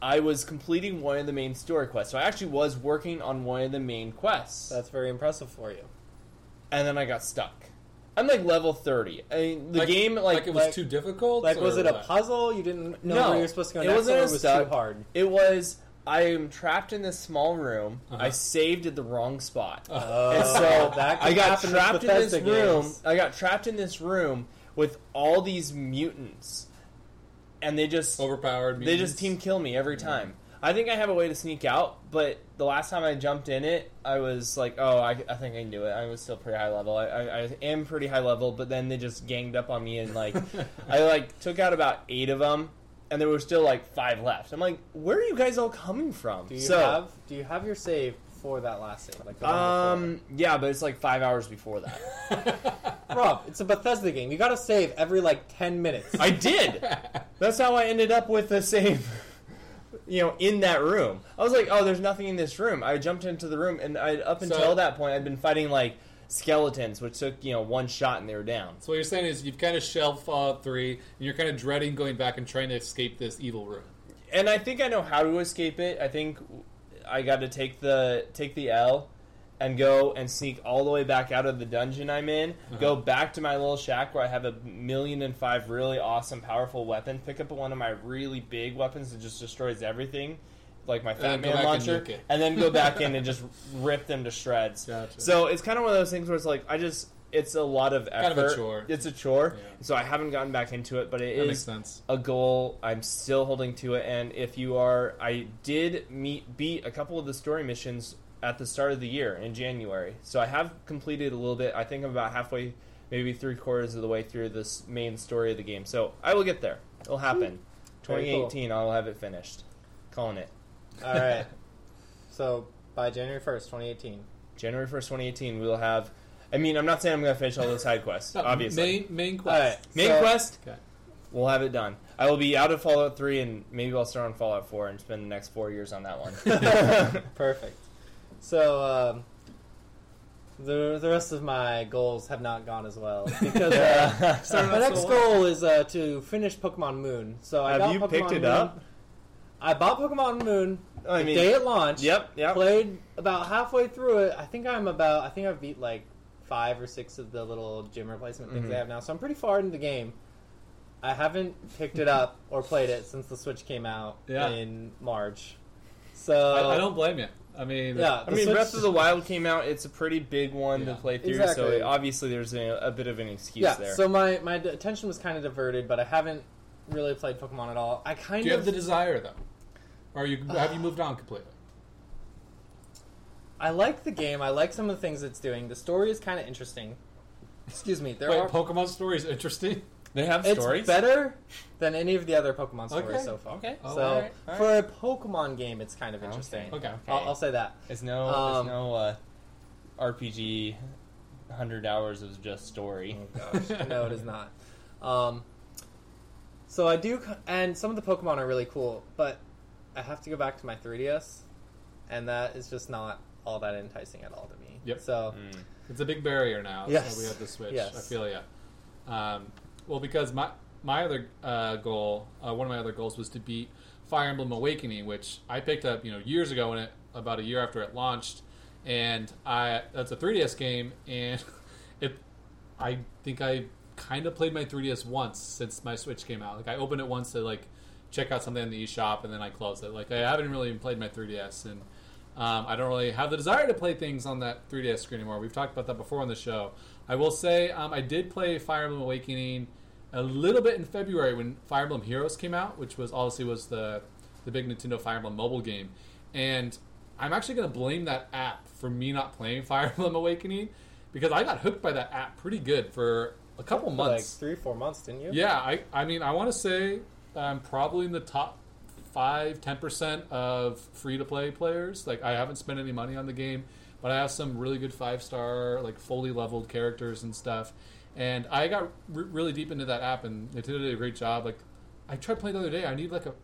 I was completing one of the main story quests. So I actually was working on one of the main quests. That's very impressive for you. and then I got stuck. I'm like level 30. I mean, the Like- game like, like it was like- too difficult. Like, was or it a puzzle? You didn't know No, where you were supposed to go it next, wasn't or it was stuck. too hard? it was I am trapped in this small room. Uh-huh. I saved at the wrong spot. Oh, and so (laughs) that I got trapped in this Bethesda room. games. I got trapped in this room with all these mutants. And they just overpowered. They just team kill me every time. I think I have a way to sneak out, but the last time I jumped in it, I was like, "Oh, I, I think I can do it." I was still pretty high level. I, I, I am pretty high level, but then they just ganged up on me and like, (laughs) I like took out about eight of them, and there were still like five left. I'm like, "Where are you guys all coming from?" Do you so, have Do you have your save for that last save? Like the um, yeah, but it's like five hours before that. (laughs) Rob, it's a Bethesda game. You got to save every like ten minutes. I did. (laughs) That's how I ended up with the same. You know, in that room, I was like, "Oh, there's nothing in this room." I jumped into the room, and I, up until So- that point, I'd been fighting like skeletons, which took you know one shot and they were down. So what you're saying is you've kind of shelved Fallout 3, and you're kind of dreading going back and trying to escape this evil room. And I think I know how to escape it. I think I got to take the take the L and go and sneak all the way back out of the dungeon I'm in. Uh-huh. Go back to my little shack where I have a million and five really awesome, powerful weapons. Pick up one of my really big weapons that just destroys everything, like my Fat Man back and launcher, and then go back in (laughs) and just rip them to shreds. Gotcha. So it's kind of one of those things where it's like I just. It's a lot of effort. Kind of a chore. It's a chore. Yeah. So I haven't gotten back into it, but it That is a goal. I'm still holding to it, and if you are, I did meet beat a couple of the story missions at the start of the year in January. So I have completed a little bit. I think I'm about halfway, maybe three quarters of the way through this main story of the game. So I will get there. It'll happen. Very cool. 2018, I'll have it finished. Calling it. All right. So by January first, twenty eighteen. January 1st, 2018, we will have. I mean, I'm not saying I'm going to finish all the side quests, No, obviously. Main, main quest. right. Main so- quest, Okay. we'll have it done. I will be out of Fallout 3, and maybe I'll start on Fallout 4 and spend the next four years on that one. (laughs) Perfect. So um, the the rest of my goals have not gone as well because uh, (laughs) Started my next goal is uh, to finish Pokemon Moon. So I Have got you Pokemon picked it Moon. up? I bought Pokemon Moon I the mean, day it launched. yep, yep. Played about halfway through it. I think I'm about. I think I've beat like five or six of the little gym replacement things Mhm. they have now. So I'm pretty far into the game. I haven't picked it up or played it since the Switch came out Yeah. in March. So I, I don't blame you. I mean, Yeah. I mean, Switch- Breath of the Wild came out. It's a pretty big one Yeah. to play through, Exactly. so obviously there's a, a bit of an excuse yeah. there. So my my attention was kind of diverted, but I haven't really played Pokemon at all. I kind do you of have the desire though, or you have you moved on completely? I like the game. I like some of the things it's doing. The story is kind of interesting. Excuse me. There Wait, are Pokemon story is interesting. (laughs) they have stories? it's stories. better than any of the other Pokemon stories Okay. so far. Okay. Oh, so alright, alright. for a Pokemon game, it's kind of interesting. Okay. Okay. I'll, I'll say that. It's no, Um, it's no uh, RPG. Hundred hours of just story. Oh gosh, no, it is not. Um, so I do, and some of the Pokemon are really cool, but I have to go back to my 3DS, and that is just not all that enticing at all to me. Yep. So Mm. It's a big barrier now. Yes. So we have to switch. Yes. I feel yeah. Um, well, because my my other uh, goal, uh, one of my other goals was to beat Fire Emblem Awakening, which I picked up you know years ago when it about a year after it launched, and I that's a 3DS game, and (laughs) it I think I kind of played my 3DS once since my Switch came out. Like I opened it once to like check out something in the eShop, and then I close it. Like I haven't really even played my 3DS, and um, I don't really have the desire to play things on that 3DS screen anymore. We've talked about that before on the show. I will say um, I did play Fire Emblem Awakening a little bit in February when Fire Emblem Heroes came out, which was obviously was the the big Nintendo Fire Emblem mobile game, and I'm actually going to blame that app for me not playing (laughs) Fire Emblem Awakening because I got hooked by that app pretty good for a couple months. like three, four months, didn't you? Yeah, I, I mean, I want to say I'm probably in the top five, ten percent of free to play players. Like, I haven't spent any money on the game, but I have some really good five star, like fully leveled characters and stuff. And I got re- really deep into that app, and Nintendo did a great job. Like, I tried playing the other day. I need like a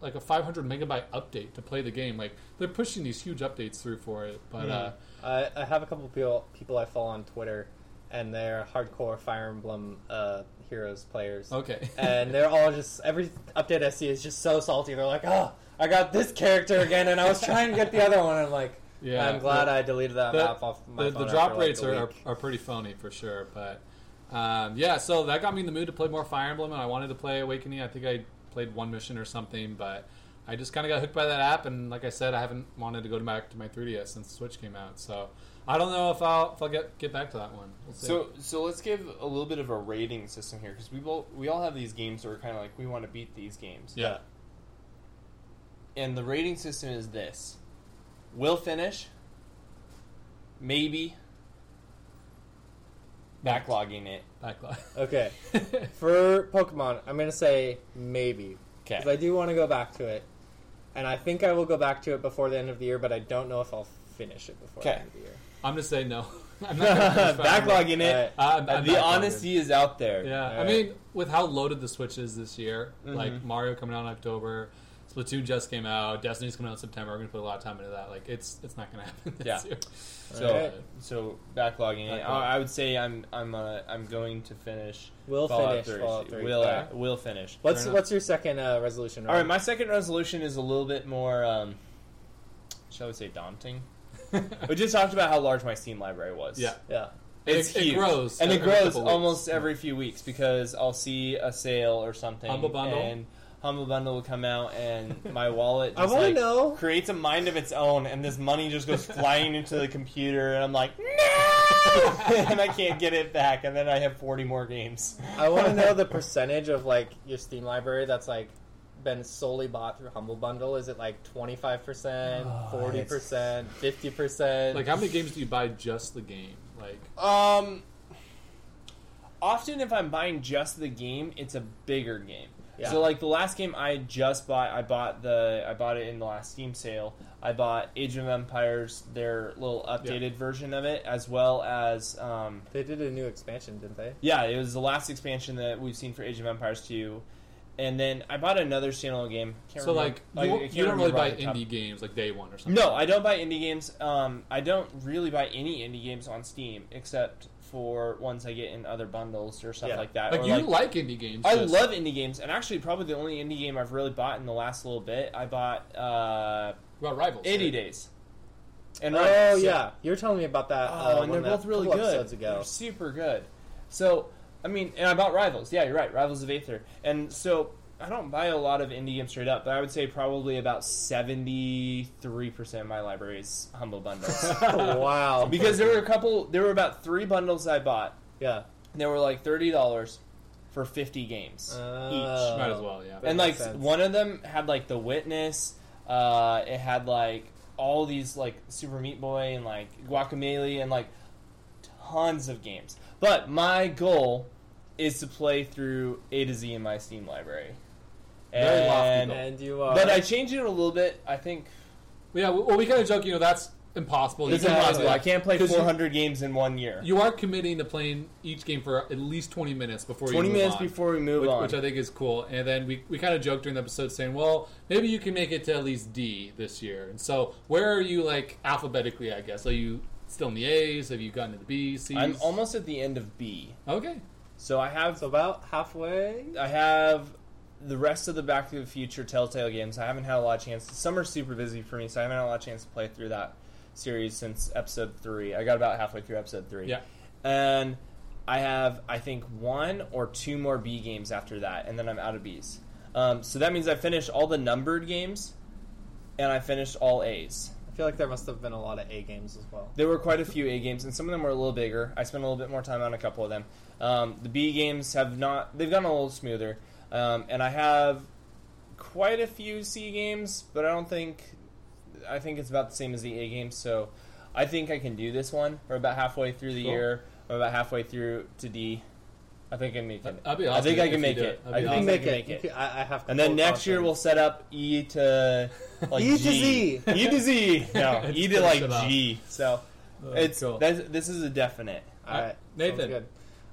like a 500 megabyte update to play the game. Like, they're pushing these huge updates through for it, but. uh I, I have a couple people people I follow on Twitter, and they're hardcore Fire Emblem uh, Heroes players. Okay. (laughs) and they're all just every update I see is just so salty. They're like, "Oh, I got this character again, and I was trying to get the other one." I'm like, Yeah, I'm glad the- I deleted that the, app off my the, phone. the drop after, like, rates are, are pretty phony for sure. But um, yeah, so that got me in the mood to play more Fire Emblem, and I wanted to play Awakening. I think I played one mission or something, but I just kind of got hooked by that app. And like I said, I haven't wanted to go back to my 3DS since Switch came out. So I don't know if I'll if I'll get get back to that one. We'll. So, so let's give a little bit of a rating system here because we all we all have these games that are kind of like we want to beat these games. yeah, And the rating system is this: will finish, maybe, backlogging it. backlog. (laughs) Okay, for Pokemon, I'm gonna say maybe Okay. because I do want to go back to it, and I think I will go back to it before the end of the year. But I don't know if I'll finish it before the end of the year. I'm gonna say no. (laughs) I'm not gonna (laughs) finish Fire Emblem. Backlogging it. Alright. Uh, I'm- I'm the backlogging. honesty is out there. Yeah, I Alright. mean, with how loaded the Switch is this year, Mhm. like Mario coming out in October, Splatoon just came out, Destiny's coming out in September. We're gonna put a lot of time into that. Like, it's it's not gonna (laughs) happen this Yeah. year. So, Alright. so backlogging it. Backlog. I I would say I'm I'm uh, I'm going to finish. We'll Fallout finish 3. Fallout 3. Will uh, Alright. will finish. What's Fair enough. what's your second uh, resolution? All right, my second resolution is a little bit more, um, shall we say, daunting. (laughs) we just talked about how large my Steam library was. Yeah, yeah. It's it, it huge. grows, and it grows couple weeks. almost every few weeks because I'll see a sale or something. Humble Bundle? and Humble Bundle will come out, and my wallet (laughs) I just want to like, know. creates a mind of its own, and this money just goes (laughs) flying into the computer, and I'm like, no, and I can't get it back, and then I have 40 more games. I want to know the percentage of like your Steam library that's like been solely bought through Humble Bundle. Is it like twenty five percent, forty percent, fifty percent? Like, how many games do you buy just the game? Like, Um, often if I'm buying just the game, it's a bigger game. Yeah. So like the last game I just bought, I bought the I bought it in the last Steam sale. I bought Age of Empires, their little updated version of it, as well as um, They did a new expansion, didn't they? yeah, it was the last expansion that we've seen for Age of Empires 2. And then I bought another standalone game. Can't so remember- like, I- I you, can't you don't really buy off top. indie games like day one or something. No, I don't buy indie games. Um, I don't really buy any indie games on Steam except for ones I get in other bundles or stuff Yeah. like that. like or you like, like, indie games. I just- love indie games, and actually, probably the only indie game I've really bought in the last little bit, I bought uh, about rivals. 80 right? Days. And oh Rivals, yeah, you were telling me about that. Oh, uh, and they're that- both really good. Episodes ago. They're super good. So, I mean, and I bought Rivals. Yeah, you're right. Rivals of Aether. And so, I don't buy a lot of indie games straight up, but I would say probably about 73% of my library is Humble Bundles. (laughs) (laughs) wow. because there were a couple, there were about three bundles I bought. yeah. And they were like $30 for 50 games Uh, each. Might as well, yeah. And like sense. one of them had like The Witness, uh, it had like all these like Super Meat Boy and like Guacamelee and like tons of games. But my goal is to play through A to Z in my Steam library. Very lofty And, goal. And you are. but I changed it a little bit. I think yeah. Well, we kind of joke. You know, that's impossible. It's can't- impossible. I can't play 'Cause you- 400 games in one year. You are committing to playing each game for at least 20 minutes before 20 you move minutes on, before we move which, on. which I think is cool. And then we, we kind of joked during the episode saying, well, maybe you can make it to at least D this year. And so, where are you like alphabetically? I guess are you still in the A's? Have you gotten to the B's? C's? I'm almost at the end of B. okay. So I have so about halfway. I have the rest of the Back to the Future Telltale games. I haven't had a lot of chance. Summer's super busy for me, so I haven't had a lot of chance to play through that series since episode three. I got about halfway through episode three. Yeah. And I have I think one or two more B games after that, and then I'm out of Bs. Um, so that means I finished all the numbered games, and I finished all A's. I feel like there must have been a lot of A games as well. There were quite a few A games, and some of them were a little bigger. I spent a little bit more time on a couple of them. Um, the B games have not; they've gone a little smoother, um, and I have quite a few C games, but I don't think I think it's about the same as the A games. So I think I can do this one. We're about halfway through the Cool. year. We're about halfway through to D. I think I can make it. That'd be I think I can make it. I be think awesome. I make can it. make it. can- I, I have. And then full next year we'll set up E to like E to G. Z. (laughs) E to Z. No, E to finish like it off. G. So Oh, it's cool. that's, this is a definite. All right, Nathan. sounds good.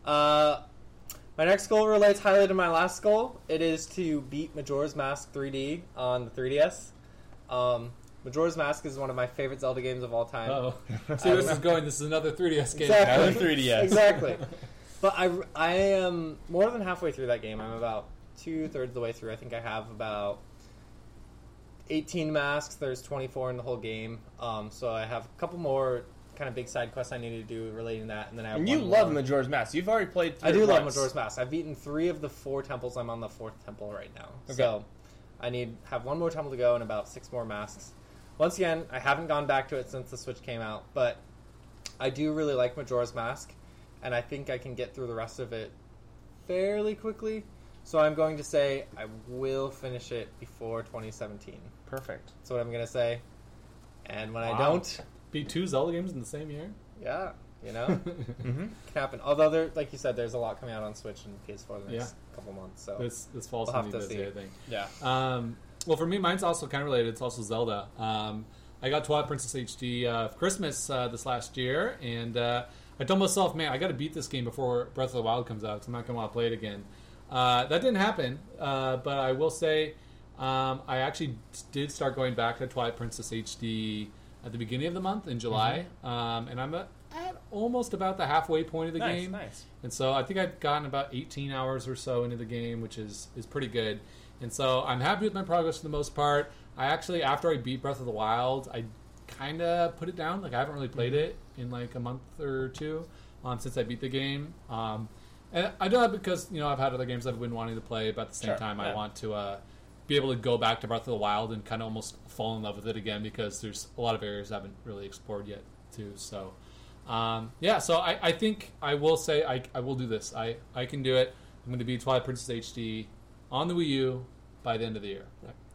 Uh, my next goal relates highly to my last goal. It is to beat Majora's Mask 3D on the 3DS. Um, Majora's Mask is one of my favorite Zelda games of all time. Oh, (laughs) see, this is going. This is another 3DS game. Exactly. Another 3DS. exactly. But I, I am more than halfway through that game. I'm about two thirds of the way through. I think I have about 18 masks. There's 24 in the whole game. Um, so I have a couple more kind of big side quests I need to do relating to that, and then I have And you love more. Majora's Mask. You've already played. I do love. Majora's Mask. I've beaten three of the four temples. I'm on the fourth temple right now. Okay. So I need have one more temple to go and about six more masks. Once again, I haven't gone back to it since the Switch came out, but I do really like Majora's Mask, and I think I can get through the rest of it fairly quickly. So I'm going to say I will finish it before 2017. Perfect. That's what I'm going to say. And when I don't, Beat two Zelda games in the same year. yeah, you know, (laughs) Mm-hmm. can happen. Although there, like you said, there's a lot coming out on Switch and PS4 the next couple months. So this this falls We'll have to busy, see. I think. Yeah. Um, well, for me, mine's also kind of related. It's also Zelda. Um, I got Twilight Princess HD uh, for Christmas uh, this last year, and uh, I told myself, man, I got to beat this game before Breath of the Wild comes out because I'm not going to want to play it again. Uh, that didn't happen, uh, but I will say um, I actually did start going back to Twilight Princess HD at the beginning of the month in July, um, and I'm at, at almost about the halfway point of the nice. game. Nice. And so I think I've gotten about 18 hours or so into the game, which is is pretty good. And so I'm happy with my progress for the most part. I actually, after I beat Breath of the Wild, I kind of put it down. Like I haven't really played it in like a month or two um, since I beat the game. Um, and I do that because you know I've had other games I've been wanting to play, but at the same Sure, time I want to uh, be able to go back to Breath of the Wild and kind of almost fall in love with it again because there's a lot of areas I haven't really explored yet too. So um, yeah, so I, I think I will say I, I will do this. I, I can do it. I'm going to be Twilight Princess HD on the Wii U by the end of the year.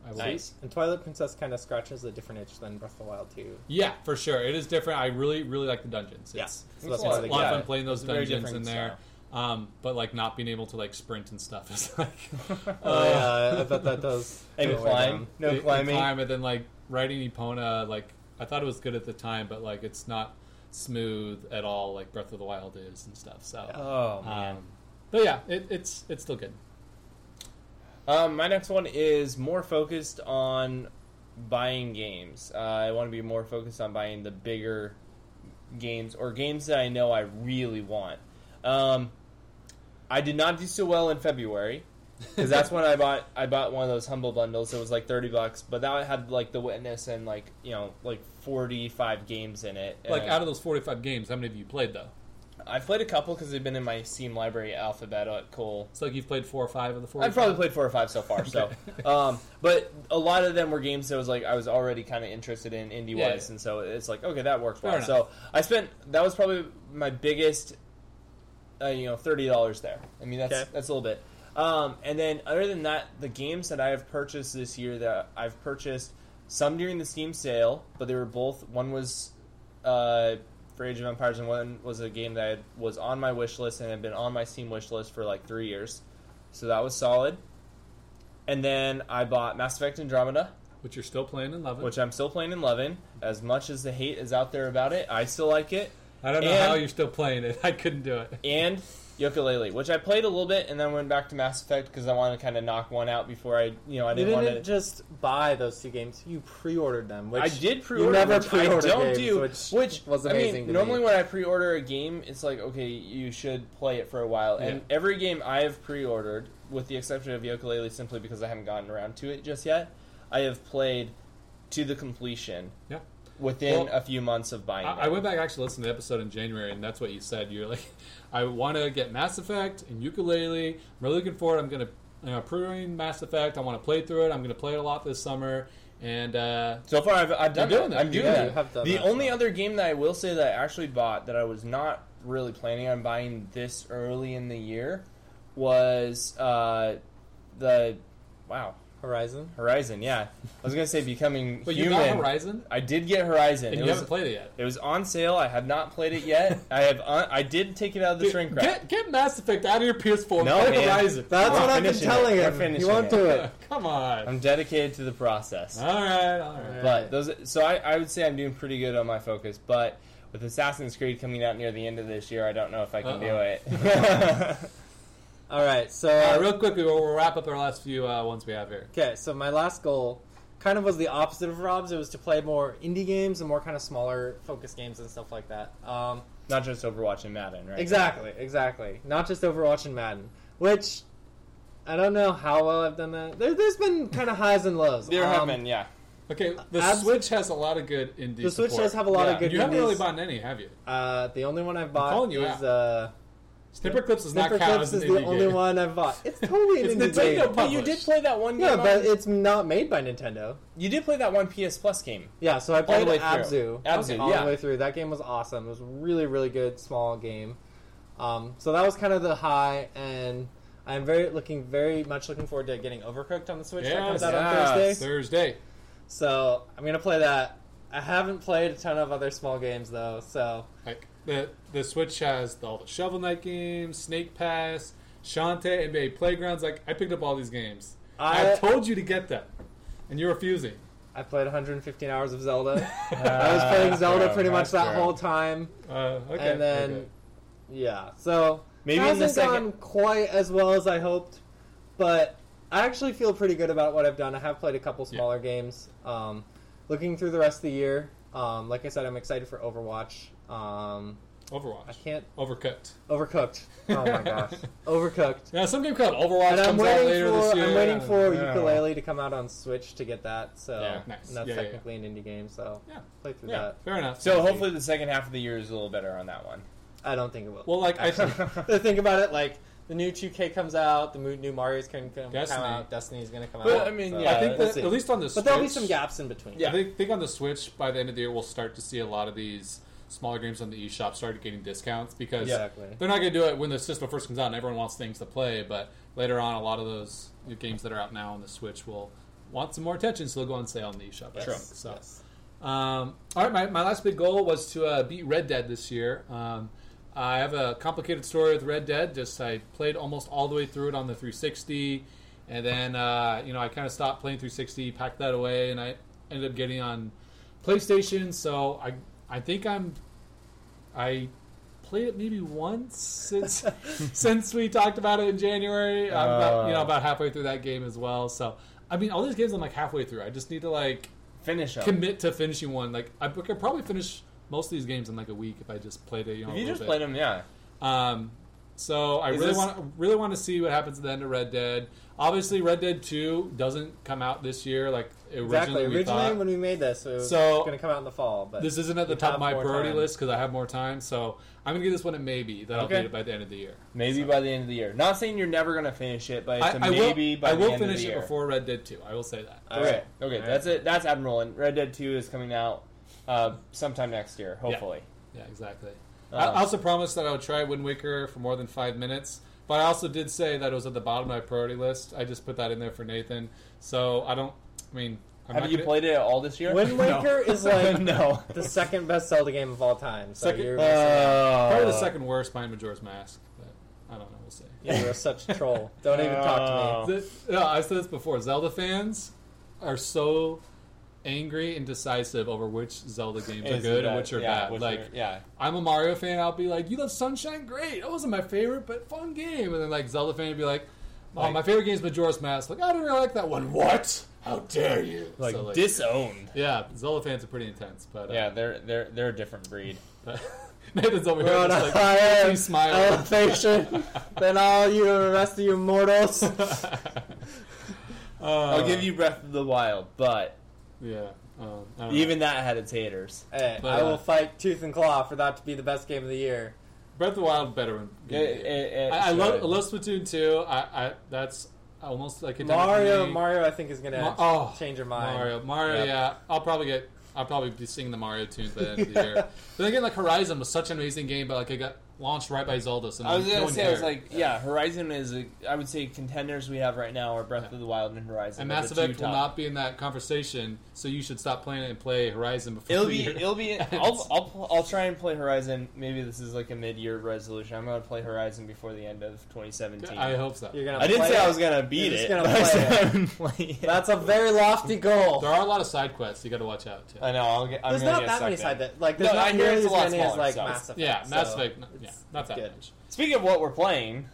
I will. Nice. And Twilight Princess kind of scratches a different itch than Breath of the Wild too. Yeah, for sure. It is different. I really really like the dungeons. Yeah. It's, So It's that's a lot I it's a think lot of yeah, fun playing those it's dungeons in there. Um, but like not being able to like sprint and stuff (laughs) is like (laughs) Oh (laughs) yeah, I bet that does. And go way climb. No you- you climbing. climb and then like riding Epona. Like I thought it was good at the time, but like it's not smooth at all like Breath of the Wild is and stuff. So, Oh man. um, but yeah, it, it's it's still good. Um, my next one is more focused on buying games. Uh, I want to be more focused on buying the bigger games or games that I know I really want. Um, I did not do so well in February because that's when I (laughs) bought I bought one of those humble bundles. It was like thirty bucks, but that had like The Witness and like you know like forty five games in it. Like out of those forty-five games, how many have you played though? I've played a couple because they've been in my Steam library alphabet at Cole. It's like you've played four or five of the four. I've probably played four or five so far. So, (laughs) um, but a lot of them were games that was like I was already kind of interested in indie wise, Yeah, yeah. and so it's like okay, that works well. So I spent that was probably my biggest, uh, you know, thirty dollars there. I mean that's Okay. that's a little bit. Um, and then other than that, the games that I have purchased this year that I've purchased some during the Steam sale, but they were both one was uh, for Age of Empires, and one was a game that was on my wish list and had been on my Steam wish list for like three years. So that was solid. And then I bought Mass Effect Andromeda, which you're still playing and loving. which I'm still playing and loving. As much as the hate is out there about it, I still like it. I don't know and- how you're still playing it. (laughs) I couldn't do it. And Yooka-Laylee, which I played a little bit and then went back to Mass Effect because I wanted to kind of knock one out before I, you know, I didn't want didn't to. just buy those two games; you pre-ordered them. Which I did pre-order. You never which pre-order I don't games, do, which, which was I amazing. mean, to normally me. when I pre-order a game, it's like okay, you should play it for a while. And every game I have pre-ordered, with the exception of Yooka-Laylee, simply because I haven't gotten around to it just yet, I have played to the completion. Yeah. Within Well, a few months of buying. I. I went back actually listened to the episode in January, and that's what you said. You're like, (laughs) I want to get Mass Effect and Yooka-Laylee. I'm really looking forward. I'm gonna you know, pre-order Mass Effect. I want to play through it. I'm gonna play it a lot this summer, and uh, So far, I've, I've done doing that. I'm doing Yeah, that. have done the that, only so. other game that I will say that I actually bought that I was not really planning on buying this early in the year was uh, the wow Horizon. Horizon. Yeah, I was gonna say becoming but you human. got Horizon, I did get Horizon. and it you was haven't played it yet. it was on sale. I have not played it yet. (laughs) I have. Un- I did take it out of the Dude, shrink wrap. Get, get Mass Effect out of your PS4. No, play man. Horizon. That's We're what I've been finishing telling it. We're him. finishing You won't it. do it. (laughs) Come on. I'm dedicated to the process. all right, all right. But those, so I, I would say I'm doing pretty good on my focus. But with Assassin's Creed coming out near the end of this year, I don't know if I can do Uh-oh. it. (laughs) All right, so All right, real quickly, we'll, we'll wrap up our last few uh, ones we have here. Okay, so my last goal kind of was the opposite of Rob's. It was to play more indie games and more kind of smaller focus games and stuff like that. Um, Not just Overwatch and Madden, right? exactly, exactly. Not just Overwatch and Madden, which I don't know how well I've done that. There, there's been kind of highs and lows. There have Um, been, yeah. Okay, the Abs- Switch has a lot of good indie. The Switch support. does have a lot of Yeah. good. You haven't really bought any, have you? Uh, the only one I've bought you is out. uh, Snipper Clips does not Snipper count Clips is the indie only game. one I've bought. It's totally an It's indie Nintendo game. But you did play that one game. Yeah, on- but it's not made by Nintendo. you did play that one PS Plus game. Yeah, so I the played way Abzu. through. Abzu, all yeah. the way through. That game was awesome. It was a really, really good small game. Um, so that was kind of the high, and I'm very looking, very much looking forward to getting Overcooked on the Switch. that comes out on yes. Thursday. Thursday. So I'm gonna play that. I haven't played a ton of other small games though, so Like the the Switch has the, all the Shovel Knight games, Snake Pass, Shantae, NBA Playgrounds. Like I picked up all these games. I, I told you to get them, and you're refusing. I played 115 hours of Zelda. (laughs) I was playing Zelda pretty much that whole time, Uh, okay. and then okay. yeah. So Maybe it in the hasn't second. gone quite as well as I hoped, but I actually feel pretty good about what I've done. I have played a couple Yeah. smaller games. Um, looking through the rest of the year, um, like I said, I'm excited for Overwatch. Um, Overwatch. I can't Overcooked. Overcooked. Oh my (laughs) gosh, Overcooked. Yeah, some game called Overwatch And I'm comes out waiting later for this year. I'm waiting for Yeah. Yooka-Laylee to come out on Switch to get that. So Yeah, nice. and that's Yeah, yeah, yeah. technically an indie game. So Yeah. play through Yeah, that. fair enough. So hopefully the second half of the year is a little better on that one. I don't think it will. well, like I (laughs) the thing about it, like the new 2K comes out, the new Mario's can come, Destiny. come out, Destiny's going to come But, out. I mean, so- yeah, I think we'll at least on the Switch, but there'll be some gaps in between. Yeah, I think, think on the Switch by the end of the year we'll start to see a lot of these smaller games on the eShop started getting discounts because exactly. they're not going to do it when the system first comes out and everyone wants things to play. But later on, a lot of those games that are out now on the Switch will want some more attention, so they'll go on sale on the eShop. Yes. So, yes. um, all right, my, my last big goal was to uh, beat Red Dead this year. Um, I have a complicated story with Red Dead. Just I played almost all the way through it on the 360, and then uh, you know I kind of stopped playing 360, packed that away, and I ended up getting on PlayStation. So I I think I'm I played it maybe once since (laughs) since we talked about it in January. I'm about, you know Oh. about halfway through that game as well. So I mean, all these games I'm like halfway through. I just need to like Finish them. commit to finishing one. Like I could probably finish most of these games in like a week if I just played it. You know, if you just bit. played them, yeah. Um, so I Is really this- want really want to see what happens at the end of Red Dead. Obviously, Red Dead Two doesn't come out this year like originally Exactly. Originally, thought. when we made this, so it was So- going to come out in the fall. But This isn't at the top of my priority time. list because I have more time. So I'm gonna give this one a maybe that I'll Okay. beat it by the end of the year. Maybe by the end of the year. Not saying you're never gonna finish it, but it's I a I maybe will, by I the will end finish of the it before Red Dead Two. I will say that. All Okay, right. okay, All right. that's it. That's Admiral, and Red Dead Two is coming out uh, sometime next year, hopefully. Yeah, exactly. Uh, I I also promised that I would try Wind Waker for more than five minutes, but I also did say that it was at the bottom of my priority list. I just put that in there for Nathan. So I don't. I mean, I'm Have not you gonna- played it at all this year? Wind (laughs) No. Waker is (laughs) like no. the second best Zelda game of all time. So Second- you're, Uh, Probably the second worst behind Majora's Mask. But I don't know. We'll see. yeah, you're such a troll. Don't even talk to me. The- no, I said this before. Zelda fans are so angry and decisive over which Zelda games are good and which are yeah, bad. which like, are- yeah. I'm a Mario fan. I'll be like, "You love Sunshine? Great. That wasn't my favorite, but fun game." And then like Zelda fan would be like, "Oh, Like- my favorite game is Majora's Mask." Like, I didn't really like that one. What? How dare you? like, So, disowned. yeah, Zelda fans are pretty intense. But uh, Yeah, they're they're they're a different breed. (laughs) but Nathan's over We're here on just a like higher he smiled. elevation (laughs) than all you the rest of you mortals. Uh, (laughs) I'll give you Breath of the Wild, but Yeah, Um, I don't know. Even that had its haters. Hey, But, I uh, will fight tooth and claw for that to be the best game of the year. Breath of the Wild better. One. It- it- it I, I love. I love Splatoon 2. I, I that's almost like a Mario, Mario, I think is gonna Ma- oh, change your mind. Mario, Mario, Yep. yeah. I'll probably get. I'll probably be singing the Mario tunes by the end of the year. (laughs) But then again, like Horizon was such an amazing game, but like I got launched right by Zelda. So I was gonna one say, I was like, yeah, Horizon is. A, I would say contenders we have right now are Breath of the Wild and Horizon. and They're Mass the Effect will not be in that conversation, so you should stop playing it and play Horizon before It'll be. It'll be. (laughs) I'll. I'll. I'll try and play Horizon. Maybe this is like a mid-year resolution. I'm gonna play Horizon before the end of 2017. I hope so. You're gonna. I didn't play say I was gonna beat just it. gonna play it. It. That's a very lofty goal. There are a lot of side quests you got to watch out. Too. I know. I'll get. I'm There's not get that many sucked side in. that like there's No, I not hear nearly it's a as lot many as smaller, like so- Mass Effect. Yeah, Mass Effect. Yeah, not that good. much. Speaking of what we're playing,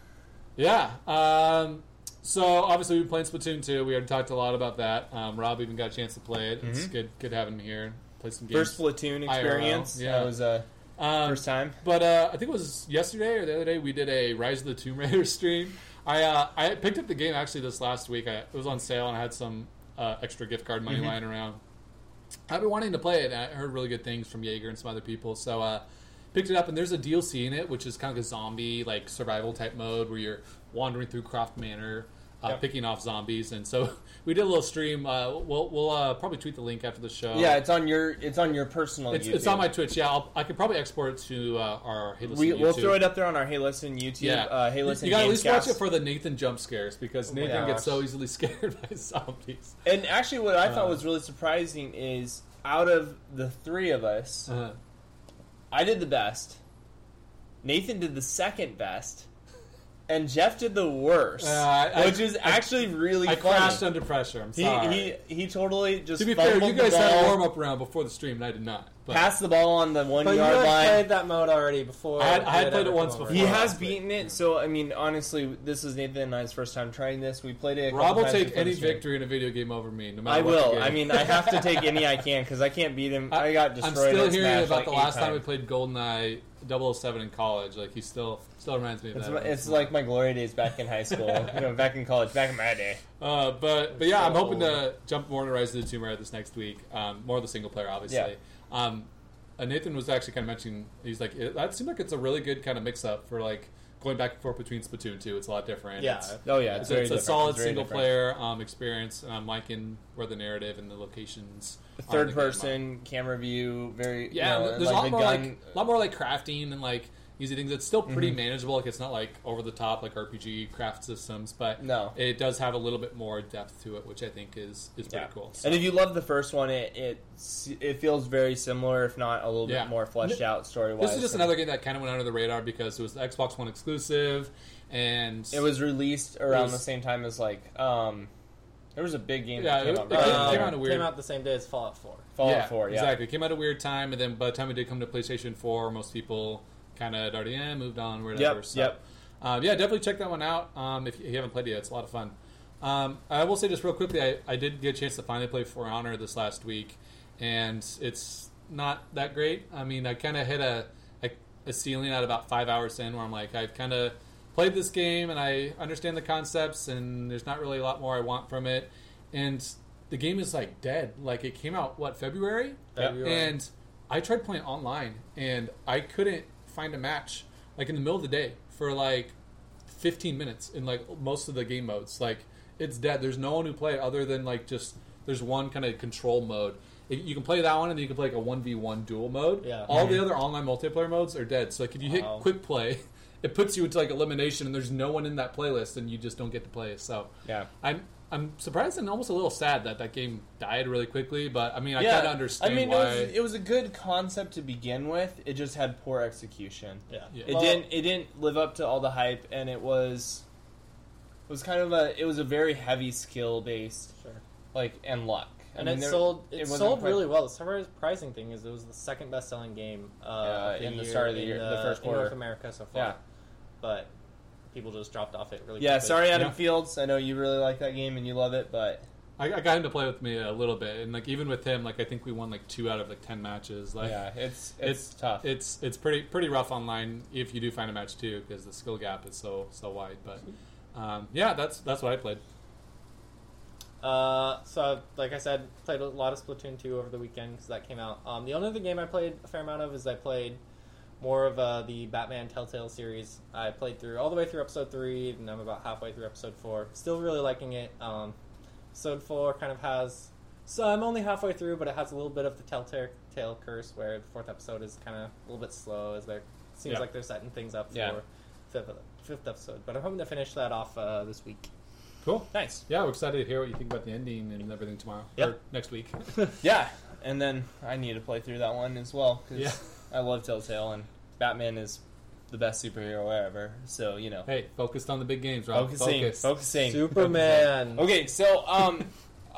Yeah. Um, so obviously we've been playing Splatoon 2. We already talked a lot about that. Um, Rob even got a chance to play it. It's Mhm. good. Good having him here. Play some games. first Splatoon experience. yeah. that was uh, um, first time. But uh, I think it was yesterday or the other day we did a Rise of the Tomb Raider (laughs) stream. I uh, I picked up the game actually this last week. I, it was on sale and I had some uh, extra gift card money Mhm. lying around. I've been wanting to play it. and I heard really good things from Jaeger and some other people, so uh, picked it up. And there's a DLC in it, which is kind of a zombie like survival type mode where you're wandering through Croft Manor. Uh, Yep. Picking off zombies, and so (laughs) we did a little stream. Uh, we'll we'll uh, probably tweet the link after the show. Yeah, it's on your. It's on your personal. it's, YouTube. it's on my Twitch. Yeah, I'll, I could probably export it to uh, our Hey Listen We, we'll throw it up there on our Hey Listen YouTube. Yeah, Uh, hey Listen. You gotta at least watch it for the Nathan jump scares because Oh my Nathan gets gosh. so easily (laughs) scared by zombies. And actually, what I thought Uh. was really surprising is out of the three of us, Uh, I did the best. Nathan did the second best, and Jeff did the worst, Uh, I- which is I- actually really I funny. crashed under pressure. I'm he, sorry. he he totally just to be fair, you guys had a warm up round before the stream, and I did not. But passed the ball on the one But you yard had line. played that mode already before. I had- I had played it once before. He has beaten it, so I mean, honestly, this is Nathan and I's first time trying this. We played it. A Rob will take any victory in a video game over me, no matter I what will. game. I mean, I have to take any I can because I can't beat him. I, got destroyed. I'm still at hearing Smash about like the eight last time we played GoldenEye 007 in college. Like he still still reminds me of It's, that. it's like my glory days back in high school, (laughs) you know, back in college, back in my day. Uh, but but yeah, I'm So hoping to jump more into Rise of the Tomb Raider this next week. Um, more of the single player, obviously. Yeah. Um, uh, Nathan was actually kind of mentioning he's like it, that seemed like it's a really good kind of mix up for like going back and forth between Splatoon 2. It's a lot different. Yeah. It's, Oh yeah, it's, very it's a solid It's single different. player um, experience. And I'm liking where the narrative and the locations. are in Third the game are. person camera view, very Yeah, You know, there's like a lot the more gun. like a lot more like crafting and like easy things. It's still pretty Mhm. manageable. Like it's not like over the top like RPG craft systems, but No. it does have a little bit more depth to it, which I think is is pretty Yeah. cool. So- And if you love the first one, it it it feels very similar, if not a little Yeah. bit more fleshed out story wise. This is just another game that kind of went under the radar because it was the Xbox One exclusive, and It was released around was- the same time as like um, there was a big game Yeah, that came it- out. it right came- after. came out a weird- Came out the same day as Fallout 4. Fallout yeah, 4, yeah. exactly. It came out a weird time, and then by the time it did come to PlayStation Four, most people kind of already moved on, whatever. Yep, so, yep. Uh, yeah, definitely check that one out um, if you haven't played it yet. It's a lot of fun. Um, I will say just real quickly, I, I did get a chance to finally play For Honor this last week, and it's not that great. I mean, I kind of hit a, a a ceiling at about five hours in, where I'm like, I've kind of played this game and I understand the concepts, and there's not really a lot more I want from it, and the game is like dead. Like it came out what February, February. and I tried playing online, and I couldn't find a match like in the middle of the day for like 15 minutes in like most of the game modes. Like it's dead. There's no one who play it other than like just there's one kind of control mode. You can play that one, and then you can play like a one v one duel mode. Yeah. All Mm-hmm. the other online multiplayer modes are dead. So like if you hit Wow. quick play, (laughs) it puts you into like elimination, and there's no one in that playlist, and you just don't get to play. So Yeah. I'm I'm surprised and almost a little sad that that game died really quickly. But I mean, I yeah, kind of understand I mean, why. it was, it was a good concept to begin with. It just had poor execution. Yeah. Yeah. It Well- didn't. It didn't live up to all the hype, and it was it was kind of a. It was a very heavy skill based, Sure. like and luck. I And mean, it there- sold. It, wasn't sold quite- really well. The surprising thing is it was the second best-selling game uh, of in the start of the in year- the first quarter, North quarter. America so far. Yeah. But people just dropped off it really. Yeah, quickly. sorry, Adam Yeah. Fields. I know you really like that game and you love it, but I, I got him to play with me a little bit, and like even with him, like I think we won like two out of like ten matches. Like yeah, it's it's, it's tough. It's it's pretty pretty rough online if you do find a match too, because the skill gap is so so wide. But um, yeah, that's that's what I played. Uh, so like I said, played a lot of Splatoon 2 over the weekend because that came out. Um, the only other game I played a fair amount of is I played more of uh, the Batman Telltale series. I played through all the way through episode three, and I'm about halfway through episode four. Still really liking it. Um, episode four kind of has. So I'm only halfway through, but it has a little bit of the Telltale Tale curse, where the fourth episode is kind of a little bit slow, as there seems Yeah. like they're setting things up Yeah. for fifth, fifth episode. But I'm hoping to finish that off uh, this week. Cool. Nice. Yeah, we're excited to hear what you think about the ending and everything tomorrow Yep. or next week. (laughs) Yeah, and then I need to play through that one as well because Yeah. I love Telltale and Batman is the best superhero ever. So you know, hey, focused on the big games, Rob. focusing, Focus. focusing. Superman. (laughs) Okay, so um,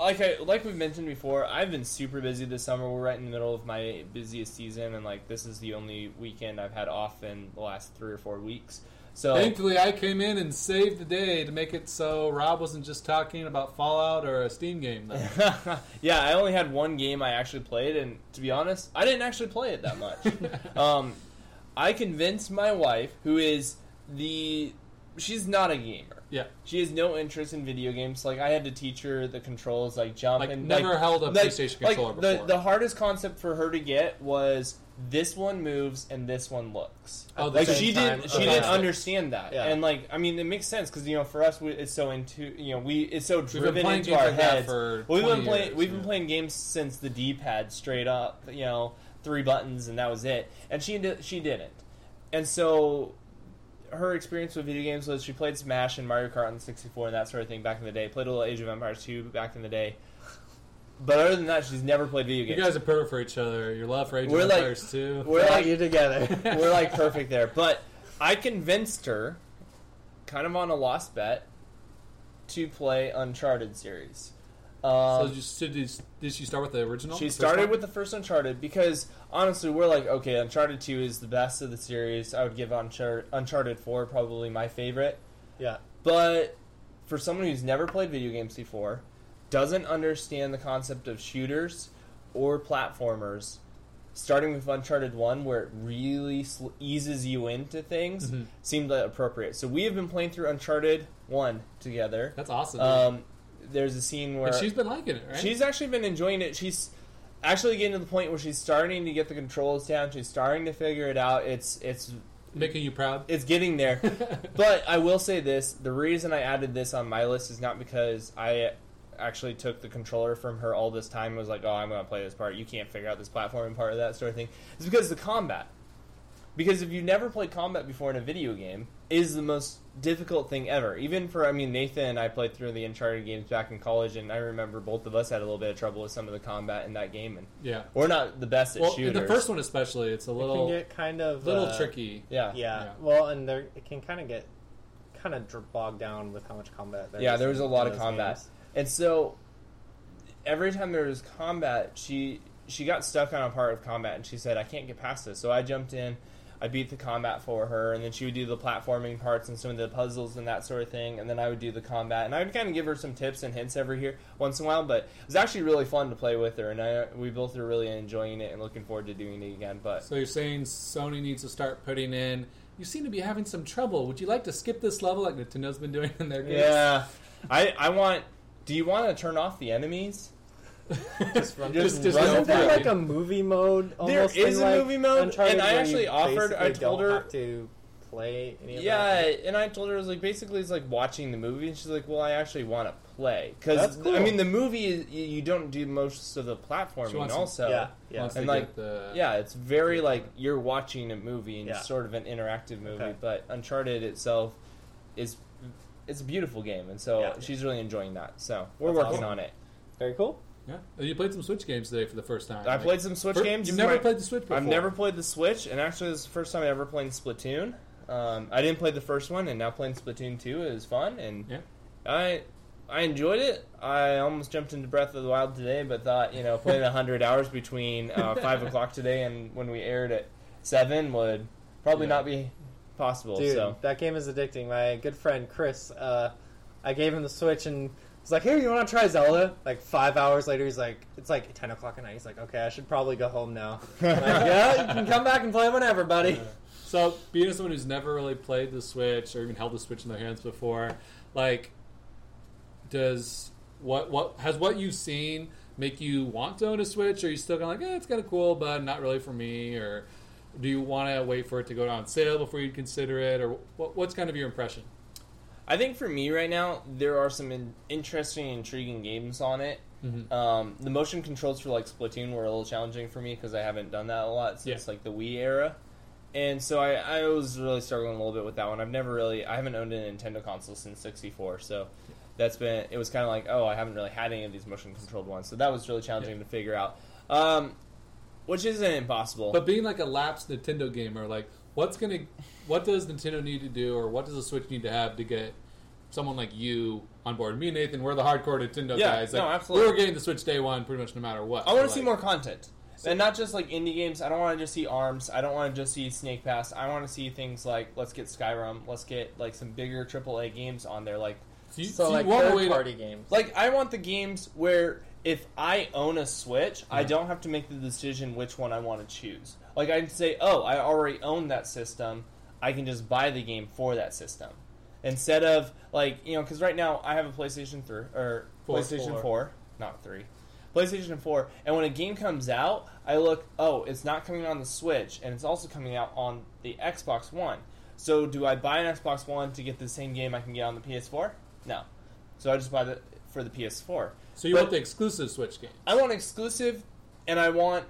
like I like we've mentioned before, I've been super busy this summer. We're right in the middle of my busiest season, and like this is the only weekend I've had off in the last three or four weeks. So Thankfully, I came in and saved the day to make it so Rob wasn't just talking about Fallout or a Steam game. Though. (laughs) yeah, I only had one game I actually played, and to be honest, I didn't actually play it that much. (laughs) um, I convinced my wife, who is the she's not a gamer. yeah, She has no interest in video games. Like I had to teach her the controls, like jump like and never like, held a like- PlayStation controller the before. the hardest concept for her to get was this one moves and this one looks. Oh, the Like same she time. didn't, she Okay. didn't understand that, Yeah. and like I mean, it makes sense because you know for us, we, it's so into you know we it's so We've driven been playing into games our like that heads. for Well, we've been playing years, we've yeah. been playing games since the D-pad straight up, you know, three buttons and that was it. And she she didn't, and so her experience with video games was she played Smash and Mario Kart on the 64 and that sort of thing back in the day. Played a little Age of Empires 2 back in the day. But other than that, she's never played video games. You guys are perfect for each other. Your love for Age We're of like- Empires too. we're like you together. (laughs) we're like (laughs) perfect there. But I convinced her, kind of on a lost bet, to play Uncharted series. So Um, did, you, so did, did she start with the original? she The started one? with the first Uncharted because honestly, we're like, okay, Uncharted Two is the best of the series. I would give Unchar- Uncharted Four probably my favorite. yeah. But for someone who's never played video games before, doesn't understand the concept of shooters or platformers, starting with Uncharted 1, where it really sl- eases you into things, Mhm. seemed uh, appropriate. So we have been playing through Uncharted 1 together. That's awesome. Um, there's a scene where and she's been liking it, right? she's actually been enjoying it. She's actually getting to the point where she's starting to get the controls down. She's starting to figure it out. It's it's making you proud. it's getting there. (laughs) But I will say this: the reason I added this on my list is not because I actually took the controller from her all this time and was like, "Oh, I'm going to play this part. You can't figure out this platforming part of that sort of thing." It's because of the combat. Because if you've never played combat before in a video game, is the most difficult thing ever. Even for, I mean, Nathan and I played through the Uncharted games back in college, and I remember both of us had a little bit of trouble with some of the combat in that game, and yeah. we're not the best at Well, shooters. in the first one especially, it's a It little can get kind of little uh, tricky. yeah, Yeah. Yeah. Well, and there it can kind of get kind of bogged down with how much combat there Yeah, is there was a lot of combat. games. And so every time there was combat, she she got stuck on a part of combat and she said, I can't get past this. So I jumped in, I beat the combat for her, and then she would do the platforming parts and some of the puzzles and that sort of thing, and then I would do the combat. And I would kind of give her some tips and hints every here once in a while, but it was actually really fun to play with her, and I, we both are really enjoying it and looking forward to doing it again. But So you're saying Sony needs to start putting in. You seem to be having some trouble. Would you like to skip this level like Nintendo's been doing in their games? yeah, I I want. Do you want to turn off the enemies? Just run Just- through- just Isn't run there like a movie mode? There Almost is in, a like, movie mode, Uncharted and I where actually you offered- I basically told don't her- have to play any of Yeah, that. and I told her it was like basically it's like watching the movie, and she's like, "Well, I actually want to play because cool. I mean the movie is, you you don't do most of the She platforming wants to- also. yeah, yeah. Wants And to like, get the, Yeah, it's very like you're watching a movie and Yeah. it's sort of an interactive movie, Okay. but Uncharted itself is it's a beautiful game, and so Yeah. she's really enjoying that. So we're That's working awesome. on it. Very cool. Yeah. You played some Switch games today for the first time. I right? played some Switch Fir- games. You've never my- played the Switch before. I've never played the Switch, and actually, this is the first time I ever played Splatoon. Um, I didn't play the first one, and now playing Splatoon two is fun, and Yeah. I I enjoyed it. I almost jumped into Breath of the Wild today, but thought you know playing hundred (laughs) hours between uh, five o'clock today and when we aired at seven would probably Yeah. not be possible. Dude, So that game is addicting. My good friend Chris, uh, I gave him the Switch and was like, "Here, you want to try Zelda?" Like five hours later, he's like, "It's like ten o'clock at night." He's like, "Okay, I should probably go home now." (laughs) Like, yeah, you can come back and play whenever, buddy. So, being someone who's never really played the Switch or even held the Switch in their hands before, like, does what what has what you've seen make you want to own a Switch? Or are you still kind of like, eh, it's kind of cool, but not really for me? Or do you want to wait for it to go on sale before you consider it? Or what, what's kind of your impression? I think for me right now, there are some in- interesting, intriguing games on it. Um, the motion controls for like Splatoon were a little challenging for me because I haven't done that a lot since Yeah. like the Wii era, and so I, I was really struggling a little bit with that one. I've never really, I haven't owned a Nintendo console since '64, so that's been it was kind of like oh I haven't really had any of these motion controlled ones, so that was really challenging to figure out. Um, which isn't impossible. But being like a lapsed Nintendo gamer, like what's gonna, what does Nintendo need to do, or what does the Switch need to have to get someone like you on board? Me and Nathan, we're the hardcore Nintendo Yeah, guys. Like, no, absolutely. We're getting the Switch day one, pretty much no matter what. I want We're to see more content. and not just like indie games. I don't want to just see ARMS. I don't want to just see Snake Pass. I want to see things like let's get Skyrim. Let's get like some bigger AAA games on there. Like, So you, So so you like third wait. party games. like I want the games where if I own a Switch, I don't have to make the decision which one I want to choose. Like I can say, oh, I already own that system. I can just buy the game for that system. Instead of like you know, because right now I have a PlayStation three or Four. PlayStation Four. 4, not three, PlayStation 4, and when a game comes out, I look, oh, it's not coming on the Switch, and it's also coming out on the Xbox One. So do I buy an Xbox One to get the same game I can get on the PS4? No. So I just buy the for the PS4. So you But- want the exclusive Switch game? I want exclusive, and I want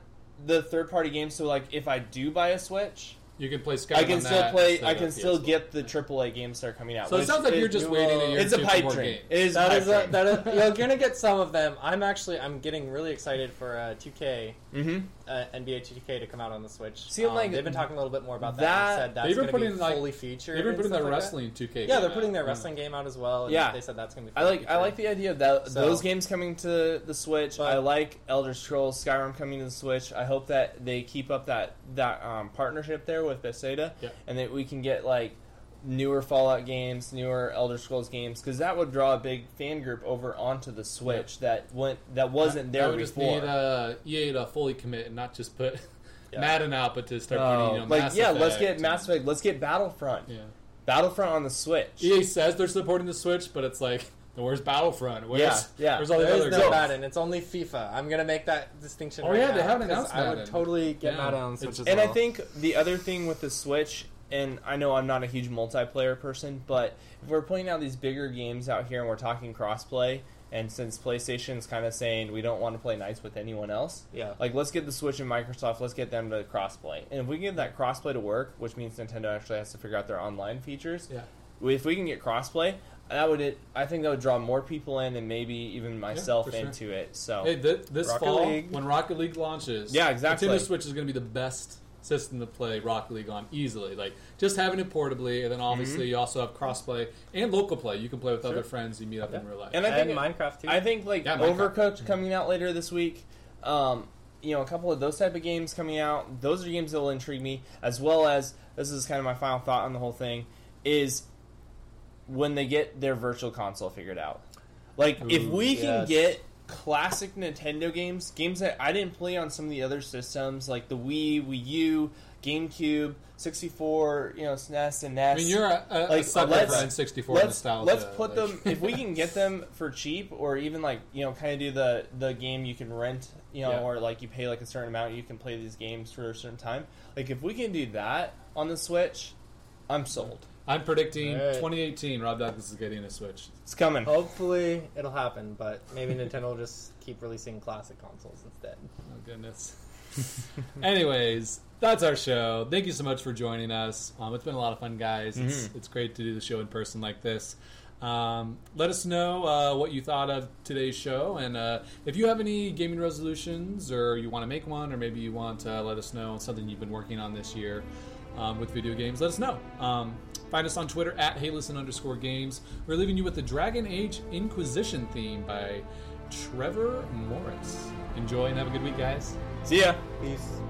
the third party games. So like, if I do buy a Switch, You can play Skyrim. I can on still that play. I can still get the AAA games that are coming out. So it sounds like is- you're just waiting a year. It's a pipe dream. games. It is a That pipe is a, that is, (laughs) you're gonna get some of them. I'm actually I'm getting really excited for uh, 2K, Mhm. Uh, NBA 2K to come out on the Switch. See, Um, like- they've been talking a little bit more about that. that- said that's They've been to be putting, like- fully featured. They've been putting their like that. wrestling 2K. Yeah, they're out. putting their wrestling game out as well. And Yeah. they said that's going to be. I like I like the idea of that So- those games coming to the Switch. But- I like Elder Scrolls Skyrim coming to the Switch. I hope that they keep up that that um, partnership there with Bethesda, Yeah. and that we can get like newer Fallout games, newer Elder Scrolls games, because that would draw a big fan group over onto the Switch that went that wasn't That there would just before. need uh, EA to fully commit and not just put (laughs) Yeah. Madden out, but to start Oh, putting you know, like Mass yeah, let's get Mass Effect. Let's get Battlefront. Yeah. Battlefront on the Switch. EA says they're supporting the Switch, but it's like, (laughs) where's Battlefront? Where's, Yeah, yeah. Where's all the There other is no games? Madden. It's only FIFA. I'm gonna make that distinction. Oh, right yeah, now, they haven't 'cause announced I would Madden. totally get Yeah. Madden on the Switch as And well. I think the other thing with the Switch, and I know I'm not a huge multiplayer person, but if we're putting out these bigger games out here and we're talking crossplay, and since PlayStation's kind of saying we don't want to play nice with anyone else, yeah, like let's get the Switch and Microsoft, let's get them to crossplay. And if we can get that crossplay to work, which means Nintendo actually has to figure out their online features, Yeah. if we can get crossplay, that would it, I think that would draw more people in and maybe even myself for sure. into it. So Hey, th- this Rocket fall, League. when Rocket League launches, Yeah, exactly. Nintendo Switch is going to be the best system to play Rocket League on easily. Like just having it portably, and then obviously you also have crossplay and local play. You can play with Sure. other friends you meet up in real life. And I and think Minecraft too. I think like Yeah, Minecraft. Overcooked coming out later this week. Um, you know, a couple of those type of games coming out. Those are games that will intrigue me, as well as this is kind of my final thought on the whole thing is when they get their virtual console figured out. Like if Ooh, we can get classic Nintendo games, games that I didn't play on some of the other systems like the Wii, Wii U, GameCube, 64, you know, SNES and NES. I mean, you're a, a, a sucker let's- for N64 let's nostalgia. let's put like- them if we can get (laughs) them for cheap or even like you know kind of do the the game you can rent you know Yeah. or like you pay like a certain amount you can play these games for a certain time like if we can do that on the switch i'm sold I'm predicting Alright. 2018. Rob Douglas is getting a Switch. it's coming Hopefully it'll happen, but maybe Nintendo will just keep releasing classic consoles instead. Oh goodness. (laughs) Anyways, that's our show. Thank you so much for joining us. Um, it's been a lot of fun, guys. It's, Mhm. it's great to do the show in person like this. Um, let us know uh, what you thought of today's show, and uh, if you have any gaming resolutions, or you want to make one, or maybe you want to let us know something you've been working on this year um, with video games. Let us know. Find us on Twitter at HeyListen underscore games. We're leaving you with the Dragon Age Inquisition theme by Trevor Morris. Enjoy and have a good week, guys. see ya Peace.